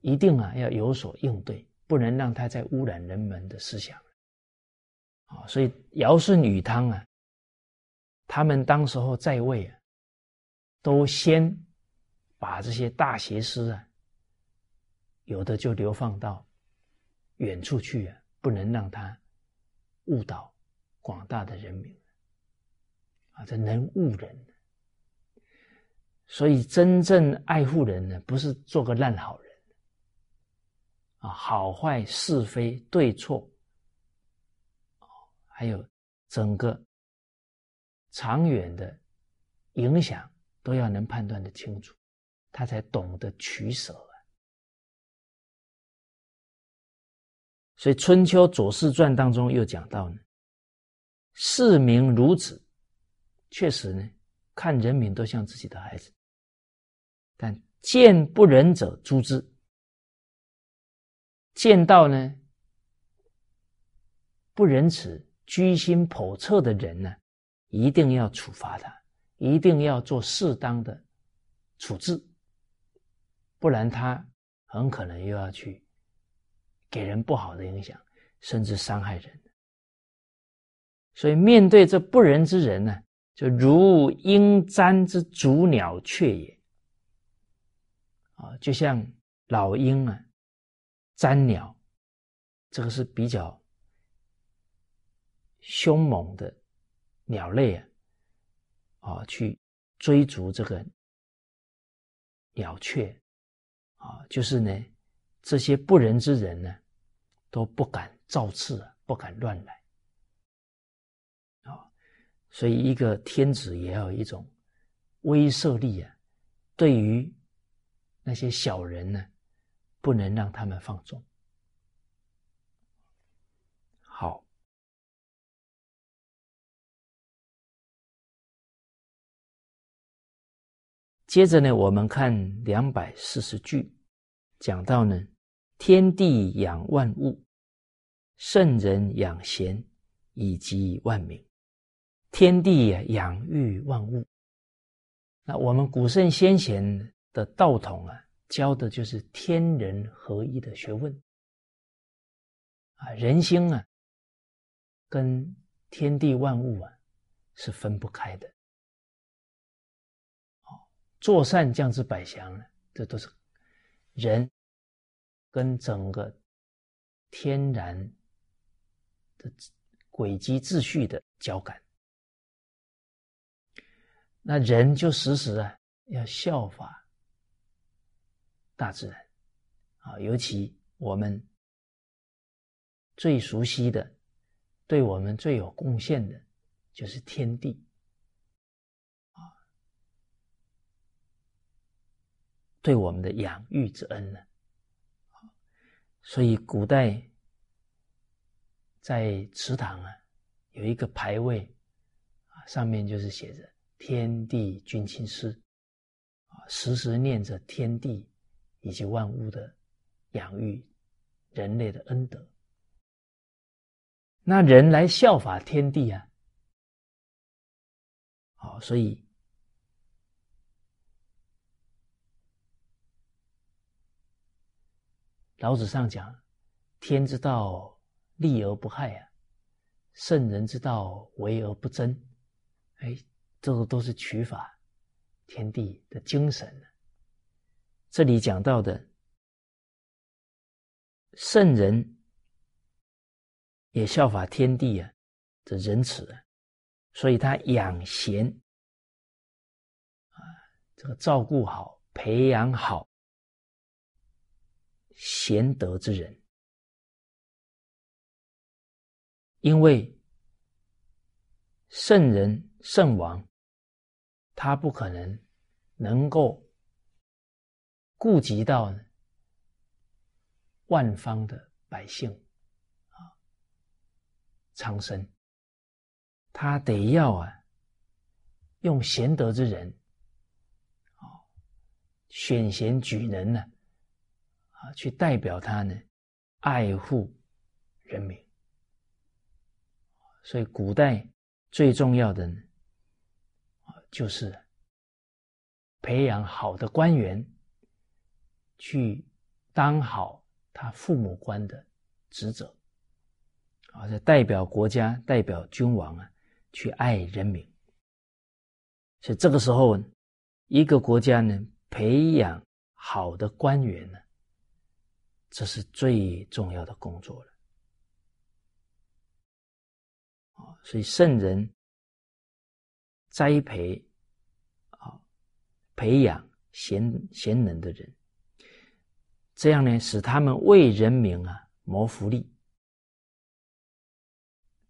一定啊要有所应对，不能让他再污染人们的思想啊！所以尧舜禹汤啊，他们当时候在位啊，都先把这些大邪师啊，有的就流放到远处去啊，不能让他误导广大的人民。啊，这能误人，所以真正爱护人呢，不是做个烂好人，啊，好坏是非对错，还有整个长远的影响都要能判断的清楚，他才懂得取舍啊。所以《春秋左氏传》当中又讲到呢，士民如此。确实呢，看人民都像自己的孩子，但见不仁者诛之。见到呢不仁慈、居心叵测的人呢，一定要处罚他，一定要做适当的处置，不然他很可能又要去给人不好的影响，甚至伤害人。所以面对这不仁之人呢？就如鹰瞻之逐鸟雀也，啊，就像老鹰啊，粘鸟，这个是比较凶猛的鸟类啊，啊，去追逐这个鸟雀，啊，就是呢，这些不仁之人呢，都不敢造次，不敢乱来啊。所以，一个天子也要有一种威慑力啊！对于那些小人呢，不能让他们放纵。好，接着呢，我们看两百四十句，讲到呢，天地养万物，圣人养贤，以及万民。天地养育万物，那我们古圣先贤的道统啊，教的就是天人合一的学问啊，人心啊，跟天地万物啊是分不开的。哦，做善降之百祥呢，这都是人跟整个天然的轨迹秩序的交感。那人就时时啊要效法大自然啊，尤其我们最熟悉的、对我们最有贡献的，就是天地啊，对我们的养育之恩呢。所以古代在祠堂啊有一个牌位啊，上面就是写着。天地君亲师，啊，时时念着天地以及万物的养育，人类的恩德。那人来效法天地啊，好，所以老子上讲：天之道，利而不害啊；圣人之道，为而不争。哎。这个都是取法，天地的精神。这里讲到的圣人也效法天地啊的仁慈，所以他养贤啊，这个照顾好、培养好贤德之人，因为圣人圣王。他不可能能够顾及到万方的百姓啊，苍生，他得要啊，用贤德之人啊，选贤举能呢啊，去代表他呢，爱护人民。所以古代最重要的呢。就是培养好的官员，去当好他父母官的职责，啊，是代表国家、代表君王啊，去爱人民。所以这个时候，一个国家呢，培养好的官员呢，这是最重要的工作了。啊，所以圣人。栽培啊，培养贤贤能的人，这样呢，使他们为人民啊谋福利，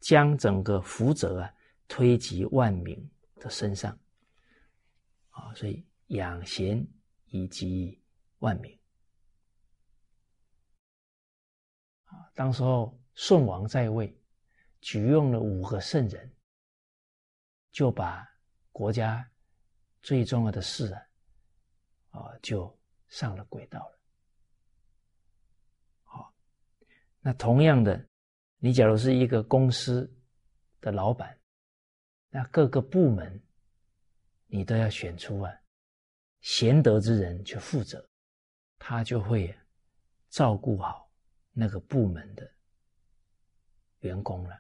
将整个福泽啊推及万民的身上啊，所以养贤以及万民啊。当时候舜王在位，举用了五个圣人，就把。国家最重要的事啊，啊，就上了轨道了。好，那同样的，你假如是一个公司的老板，那各个部门你都要选出啊贤德之人去负责，他就会照顾好那个部门的员工了。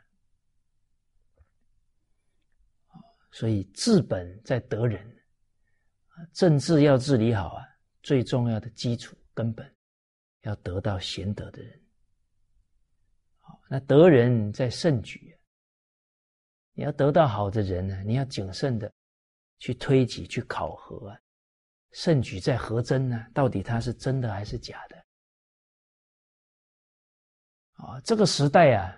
所以治本在得人，啊政治要治理好啊，最重要的基础根本要得到贤德的人。那得人在慎举，你要得到好的人呢，你要谨慎的去推己去考核啊，圣举在何真呢？到底他是真的还是假的？啊，这个时代啊，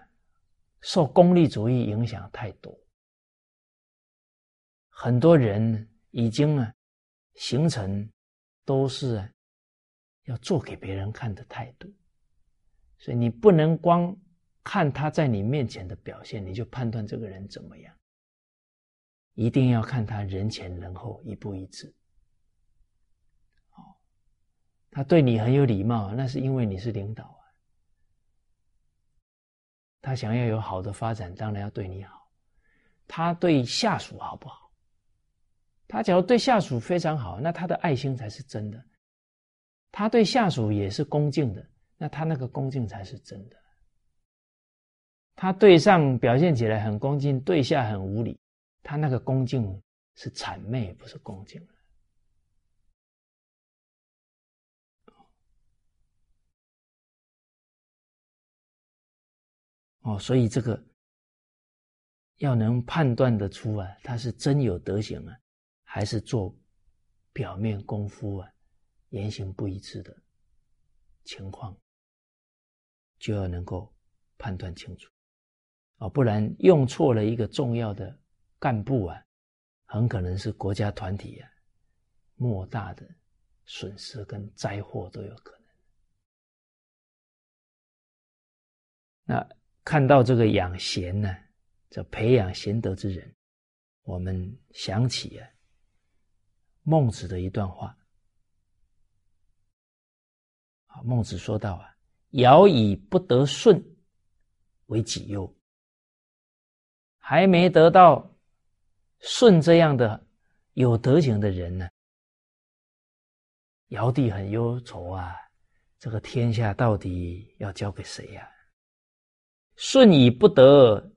受功利主义影响太多。很多人已经啊，形成都是要做给别人看的态度，所以你不能光看他在你面前的表现，你就判断这个人怎么样。一定要看他人前人后一不一致。哦，他对你很有礼貌，那是因为你是领导啊。他想要有好的发展，当然要对你好。他对下属好不好？他假如对下属非常好，那他的爱心才是真的；他对下属也是恭敬的，那他那个恭敬才是真的。他对上表现起来很恭敬，对下很无礼，他那个恭敬是谄媚，不是恭敬哦，所以这个要能判断得出啊，他是真有德行啊。还是做表面功夫啊，言行不一致的情况，就要能够判断清楚啊，不然用错了一个重要的干部啊，很可能是国家团体啊莫大的损失跟灾祸都有可能。那看到这个养贤呢，这培养贤德之人，我们想起啊。孟子的一段话，孟子说道啊：“尧以不得舜为己忧，还没得到舜这样的有德行的人呢。尧帝很忧愁啊，这个天下到底要交给谁呀？舜以不得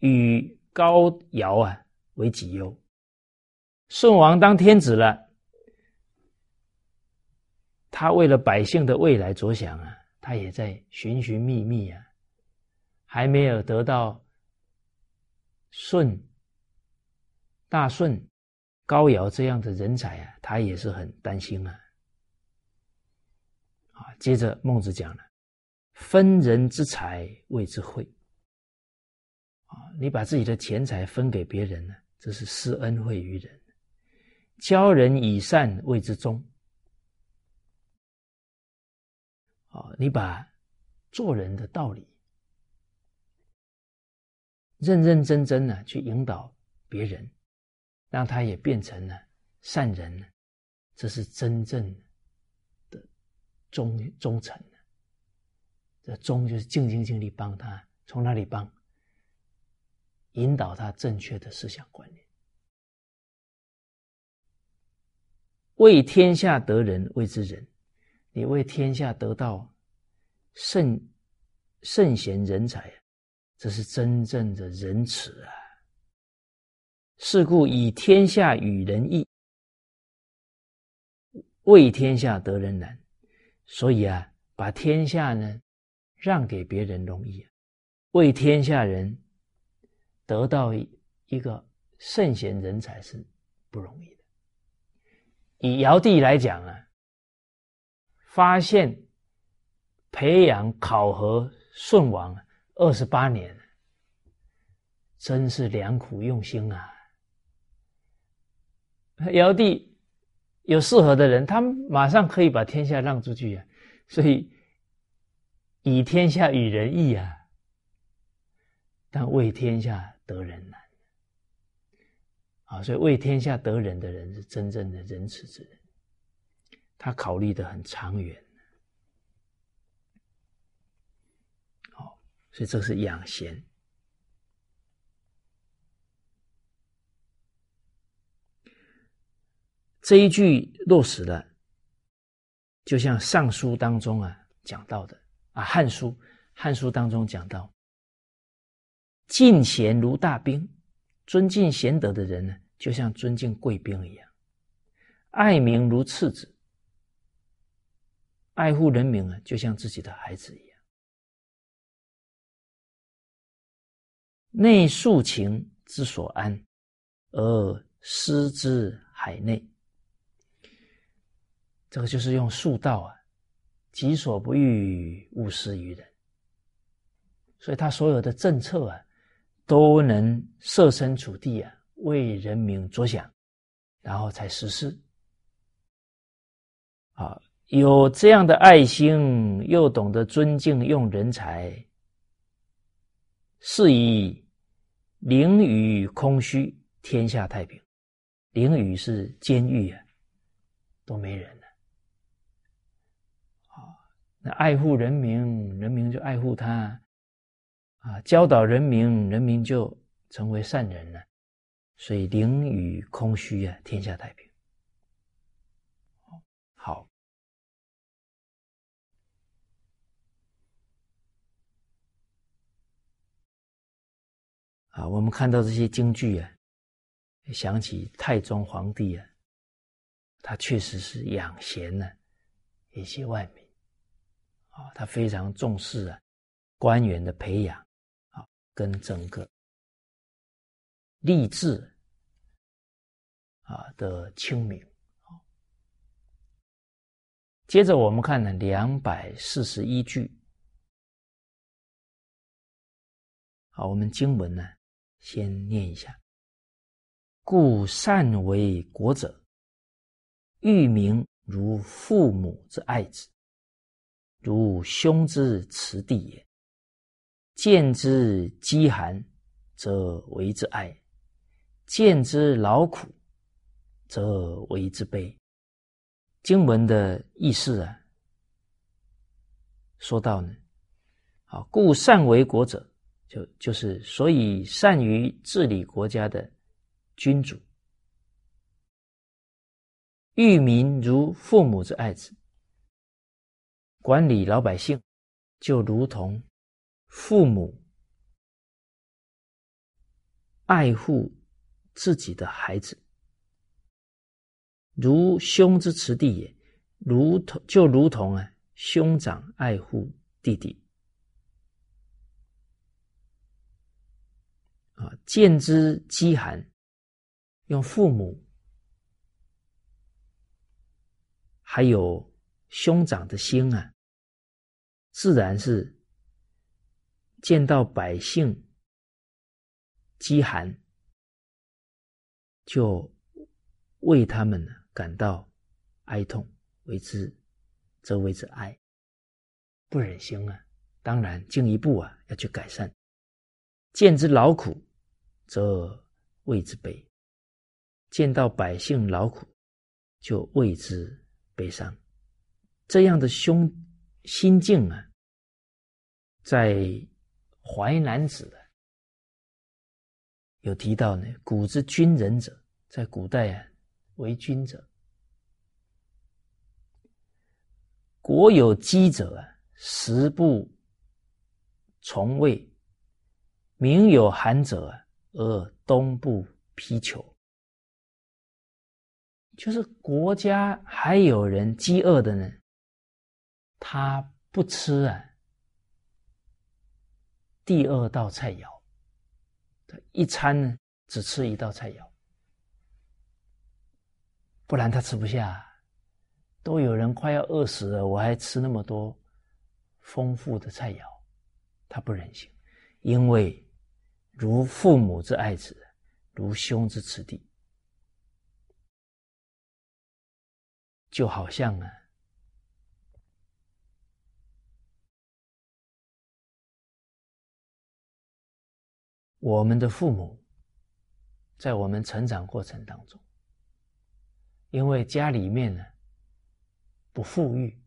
与高尧啊为己忧。”舜王当天子了，他为了百姓的未来着想啊，他也在寻寻觅觅啊，还没有得到舜、大舜、高尧这样的人才啊，他也是很担心啊。啊，接着孟子讲了：“分人之财谓之惠。”啊，你把自己的钱财分给别人呢，这是施恩惠于人；教人以善谓之忠。啊，你把做人的道理认认真真的去引导别人，让他也变成了善人，这是真正的忠忠诚。这忠就是尽心尽力帮他，从哪里帮？引导他正确的思想观念。为天下得人谓之仁。你为天下得到圣圣贤人才，这是真正的仁慈啊！是故以天下与人易，为天下得人难。所以啊，把天下呢让给别人容易，为天下人得到一个圣贤人才是不容易的。以尧帝来讲啊。发现、培养、考核舜王二十八年，真是良苦用心啊！尧帝有适合的人，他马上可以把天下让出去啊！所以以天下与人易啊，但为天下得人难啊！所以为天下得人的人是真正的仁慈之人。他考虑的很长远，好，所以这是养贤。这一句落实了，就像《尚书》当中啊讲到的啊，《汉书》《汉书》当中讲到，敬贤如大兵，尊敬贤德的人呢，就像尊敬贵宾一样，爱民如次子。爱护人民啊，就像自己的孩子一样。内庶情之所安，而施之海内。这个就是用术道啊，己所不欲，勿施于人。所以他所有的政策啊，都能设身处地啊，为人民着想，然后才实施。啊。有这样的爱心，又懂得尊敬用人才，是以囹圄空虚，天下太平。囹圄是监狱啊，都没人了。啊，那爱护人民，人民就爱护他；啊，教导人民，人民就成为善人了。所以囹圄空虚啊，天下太平。好。啊，我们看到这些京剧啊，想起太宗皇帝啊，他确实是养贤呢一些万民啊，他非常重视啊官员的培养啊，跟整个吏治啊的清明啊。接着我们看呢，两百四十一句，好，我们经文呢。先念一下：故善为国者，欲民如父母之爱子，如兄之慈弟也。见之饥寒，则为之爱；见之劳苦，则为之悲。经文的意思啊，说到呢，好，故善为国者。就就是，所以善于治理国家的君主，育民如父母之爱子，管理老百姓就如同父母爱护自己的孩子，如兄之慈弟也。如同就如同啊，兄长爱护弟弟啊，见之饥寒，用父母还有兄长的心啊，自然是见到百姓饥寒，就为他们感到哀痛。为之，则为之哀，不忍心啊！当然进一步啊，要去改善。见之劳苦，则为之悲。见到百姓劳苦，就为之悲伤。这样的胸心境啊，在《淮南子》有提到呢。古之君人者，在古代啊，为君者。国有饥者，食不从未；民有寒者，而冬不披裘。就是国家还有人饥饿的呢，他不吃啊，第二道菜肴，他一餐呢只吃一道菜肴，不然他吃不下。都有人快要饿死了，我还吃那么多丰富的菜肴，他不忍心，因为如父母之爱子，如兄之慈弟，就好像啊，我们的父母在我们成长过程当中，因为家里面呢。不富裕，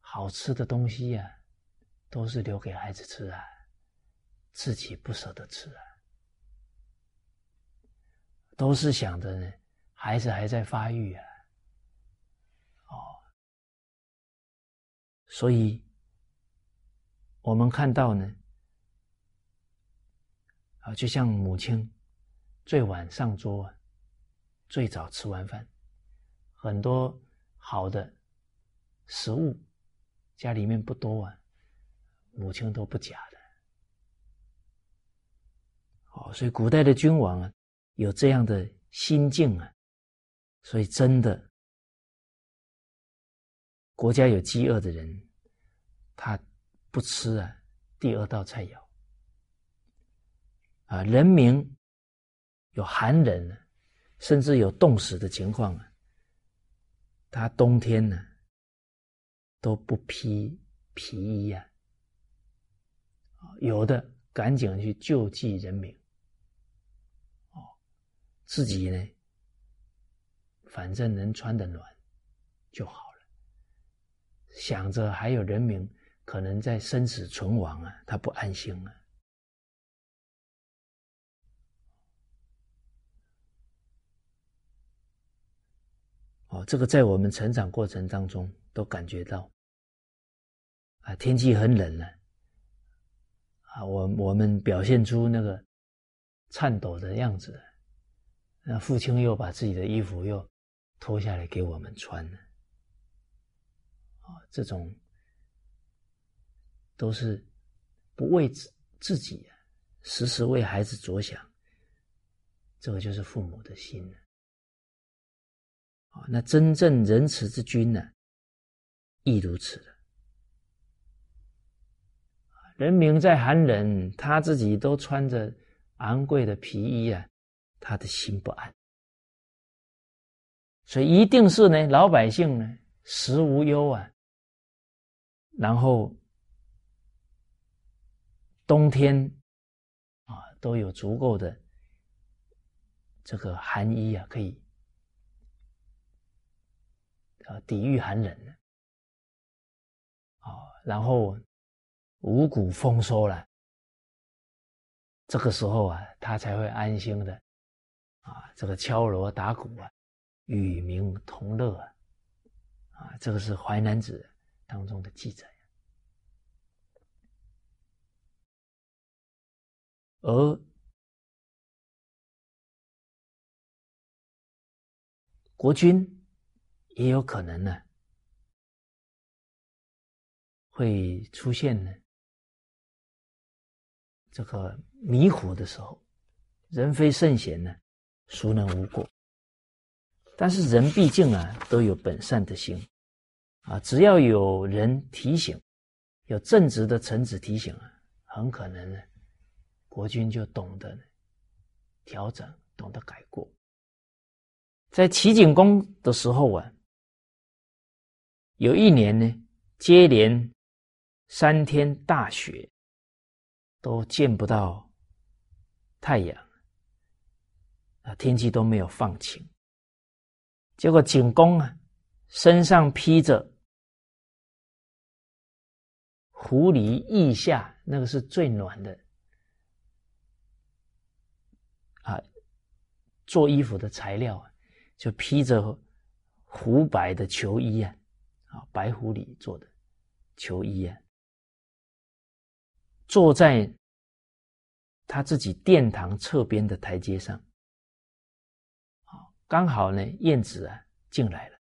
好吃的东西呀，都是留给孩子吃啊，自己不舍得吃啊，都是想着呢，孩子还在发育啊，哦，所以我们看到呢，啊，就像母亲最晚上桌，最早吃完饭。很多好的食物，家里面不多啊，母亲都不假的。哦，所以古代的君王啊，有这样的心境啊，所以真的，国家有饥饿的人，他不吃啊第二道菜肴啊，人民有寒冷，甚至有冻死的情况啊。他冬天呢都不披皮衣呀，有的赶紧去救济人民，自己呢反正能穿得暖就好了，想着还有人民可能在生死存亡啊，他不安心啊。哦，这个在我们成长过程当中都感觉到，啊，天气很冷了，啊，我我们表现出那个颤抖的样子，那父亲又把自己的衣服又脱下来给我们穿了，啊，这种都是不为自自己，时时为孩子着想，这个就是父母的心了。那真正仁慈之君呢，亦如此的。人民在寒冷，他自己都穿着昂贵的皮衣啊，他的心不安。所以一定是呢，老百姓呢食无忧啊，然后冬天啊都有足够的这个寒衣啊，可以。啊，抵御寒冷的，啊，然后五谷丰收了，这个时候啊，他才会安心的，啊，这个敲锣打鼓啊，与民同乐啊，啊，这个是《淮南子》当中的记载。而国君也有可能呢，会出现呢这个迷糊的时候，人非圣贤呢，孰能无过？但是人毕竟啊，都有本善的心啊，只要有人提醒，有正直的臣子提醒啊，很可能呢，国君就懂得调整，懂得改过。在齐景公的时候啊，有一年呢，接连三天大雪，都见不到太阳，啊，天气都没有放晴。结果景公啊，身上披着狐狸腋下那个是最暖的啊，做衣服的材料啊。就披着狐白的裘衣啊，啊，白狐狸做的裘衣啊，坐在他自己殿堂侧边的台阶上，刚好呢，燕子啊进来了，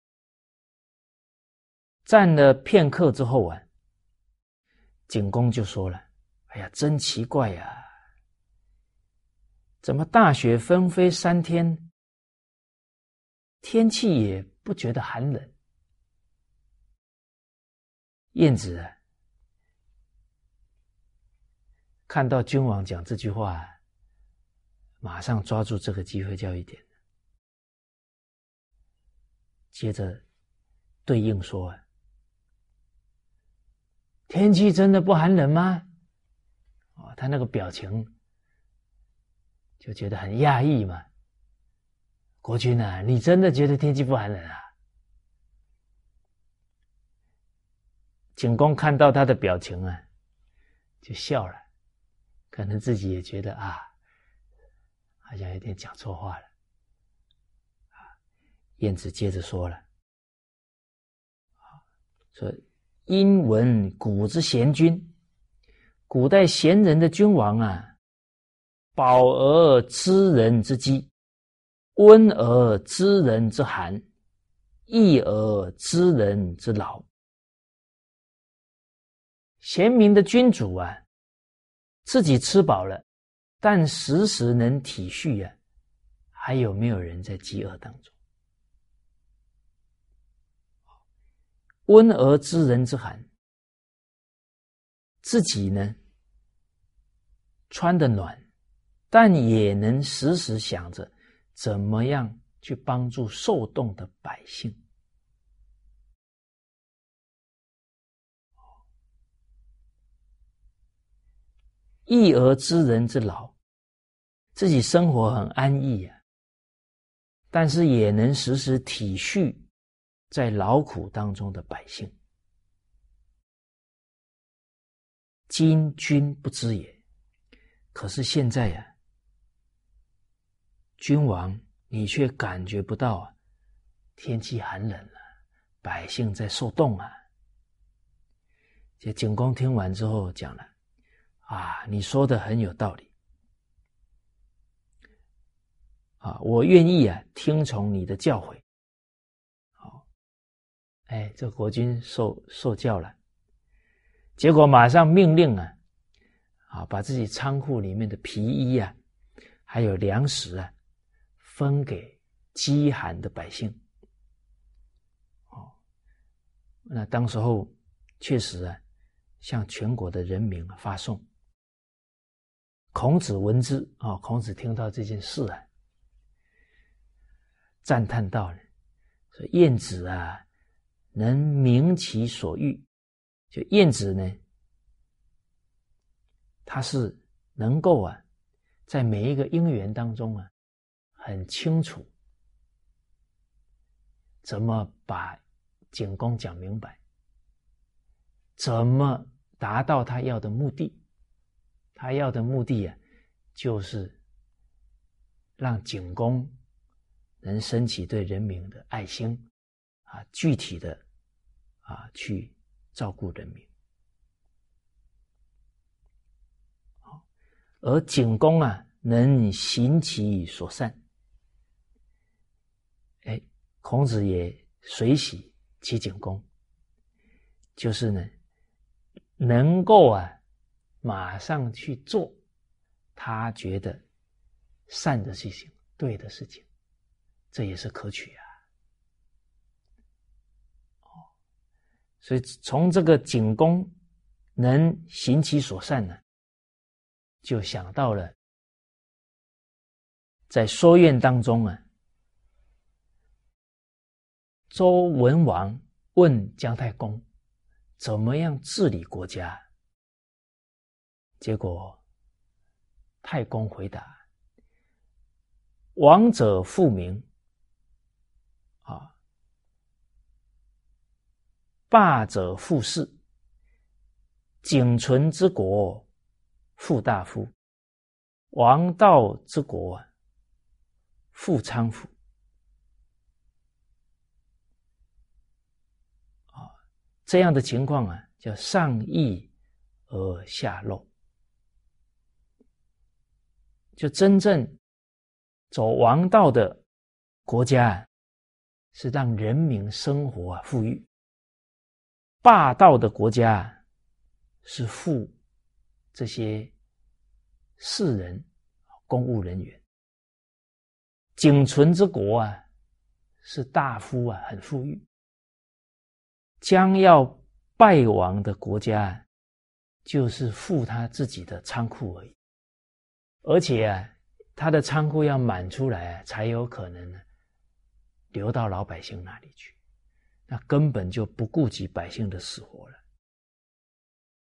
站了片刻之后啊，景公就说了：“哎呀，真奇怪呀，怎么大雪纷飞三天？”天气也不觉得寒冷。燕子啊看到君王讲这句话，马上抓住这个机会叫一点，接着对应说：“天气真的不寒冷吗？”哦，他那个表情就觉得很讶异嘛。国君啊，你真的觉得天气不寒冷啊？景公看到他的表情啊，就笑了，可能自己也觉得啊，好像有点讲错话了。啊，晏子接着说了，说因闻古之贤君，古代贤人的君王啊，饱而知人之饥。温而知人之寒，义而知人之劳。贤明的君主啊，自己吃饱了，但时时能体恤啊，还有没有人在饥饿当中？温而知人之寒，自己呢穿的暖，但也能时时想着。怎么样去帮助受冻的百姓？义而知人之劳，自己生活很安逸啊，但是也能时时体恤在劳苦当中的百姓。今君不知也，可是现在呀。君王，你却感觉不到啊，天气寒冷了，百姓在受冻啊。这景公听完之后讲了：“啊，你说的很有道理，啊，我愿意啊，听从你的教诲。”哎，这国君受受教了，结果马上命令啊，啊，把自己仓库里面的皮衣啊，还有粮食啊。分给饥寒的百姓，哦，那当时候确实啊，向全国的人民发送。孔子闻之啊，孔子听到这件事啊，赞叹道：“说晏子啊，能明其所欲。就晏子呢，他是能够啊，在每一个因缘当中啊。”很清楚，怎么把景公讲明白？怎么达到他要的目的？他要的目的啊，就是让景公能升起对人民的爱心啊，具体的啊去照顾人民。而景公啊，能行其所善。哎孔子也随喜其景公，就是呢，能够啊，马上去做他觉得善的事情、对的事情，这也是可取啊。哦，所以从这个景公能行其所善呢，就想到了在说院当中啊。周文王问姜太公：“怎么样治理国家？”结果太公回答：“王者富民，霸者富士，仅存之国，富大夫；王道之国，富昌府。”这样的情况啊，叫上溢而下漏，就真正走王道的国家，是让人民生活啊富裕；霸道的国家是富这些士人、公务人员；仅存之国啊，是大夫啊很富裕。将要败亡的国家，就是富他自己的仓库而已。而且啊，他的仓库要满出来啊，才有可能呢流到老百姓那里去。那根本就不顾及百姓的死活了。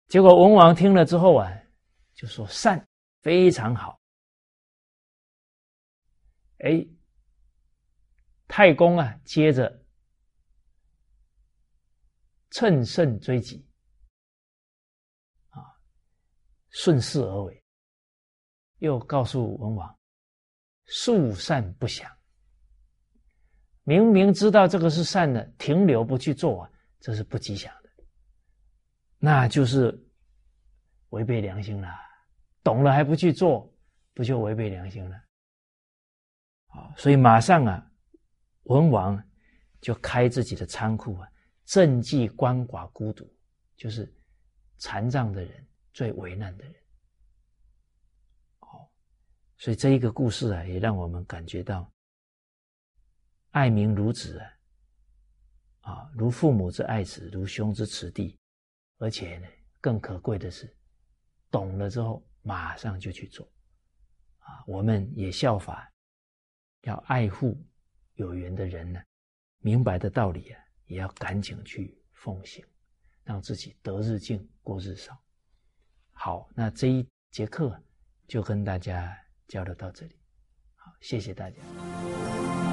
结果文王听了之后啊，就说善非常好。哎，太公啊，接着。乘胜追击，啊，顺势而为，又告诉文王：树善不祥。明明知道这个是善的，停留不去做啊，这是不吉祥的，那就是违背良心了。懂了还不去做，不就违背良心了？啊，所以马上啊，文王就开自己的仓库啊。赈济鳏寡孤独，就是残障的人最为难的人。哦，所以这一个故事啊，也让我们感觉到爱民如子啊，啊，如父母之爱子，如兄之慈弟。而且呢，更可贵的是，懂了之后马上就去做。啊，我们也效法，要爱护有缘的人呢，明白的道理啊。也要赶紧去奉行，让自己得日进，过日少。好，那这一节课就跟大家交流到这里。好，谢谢大家。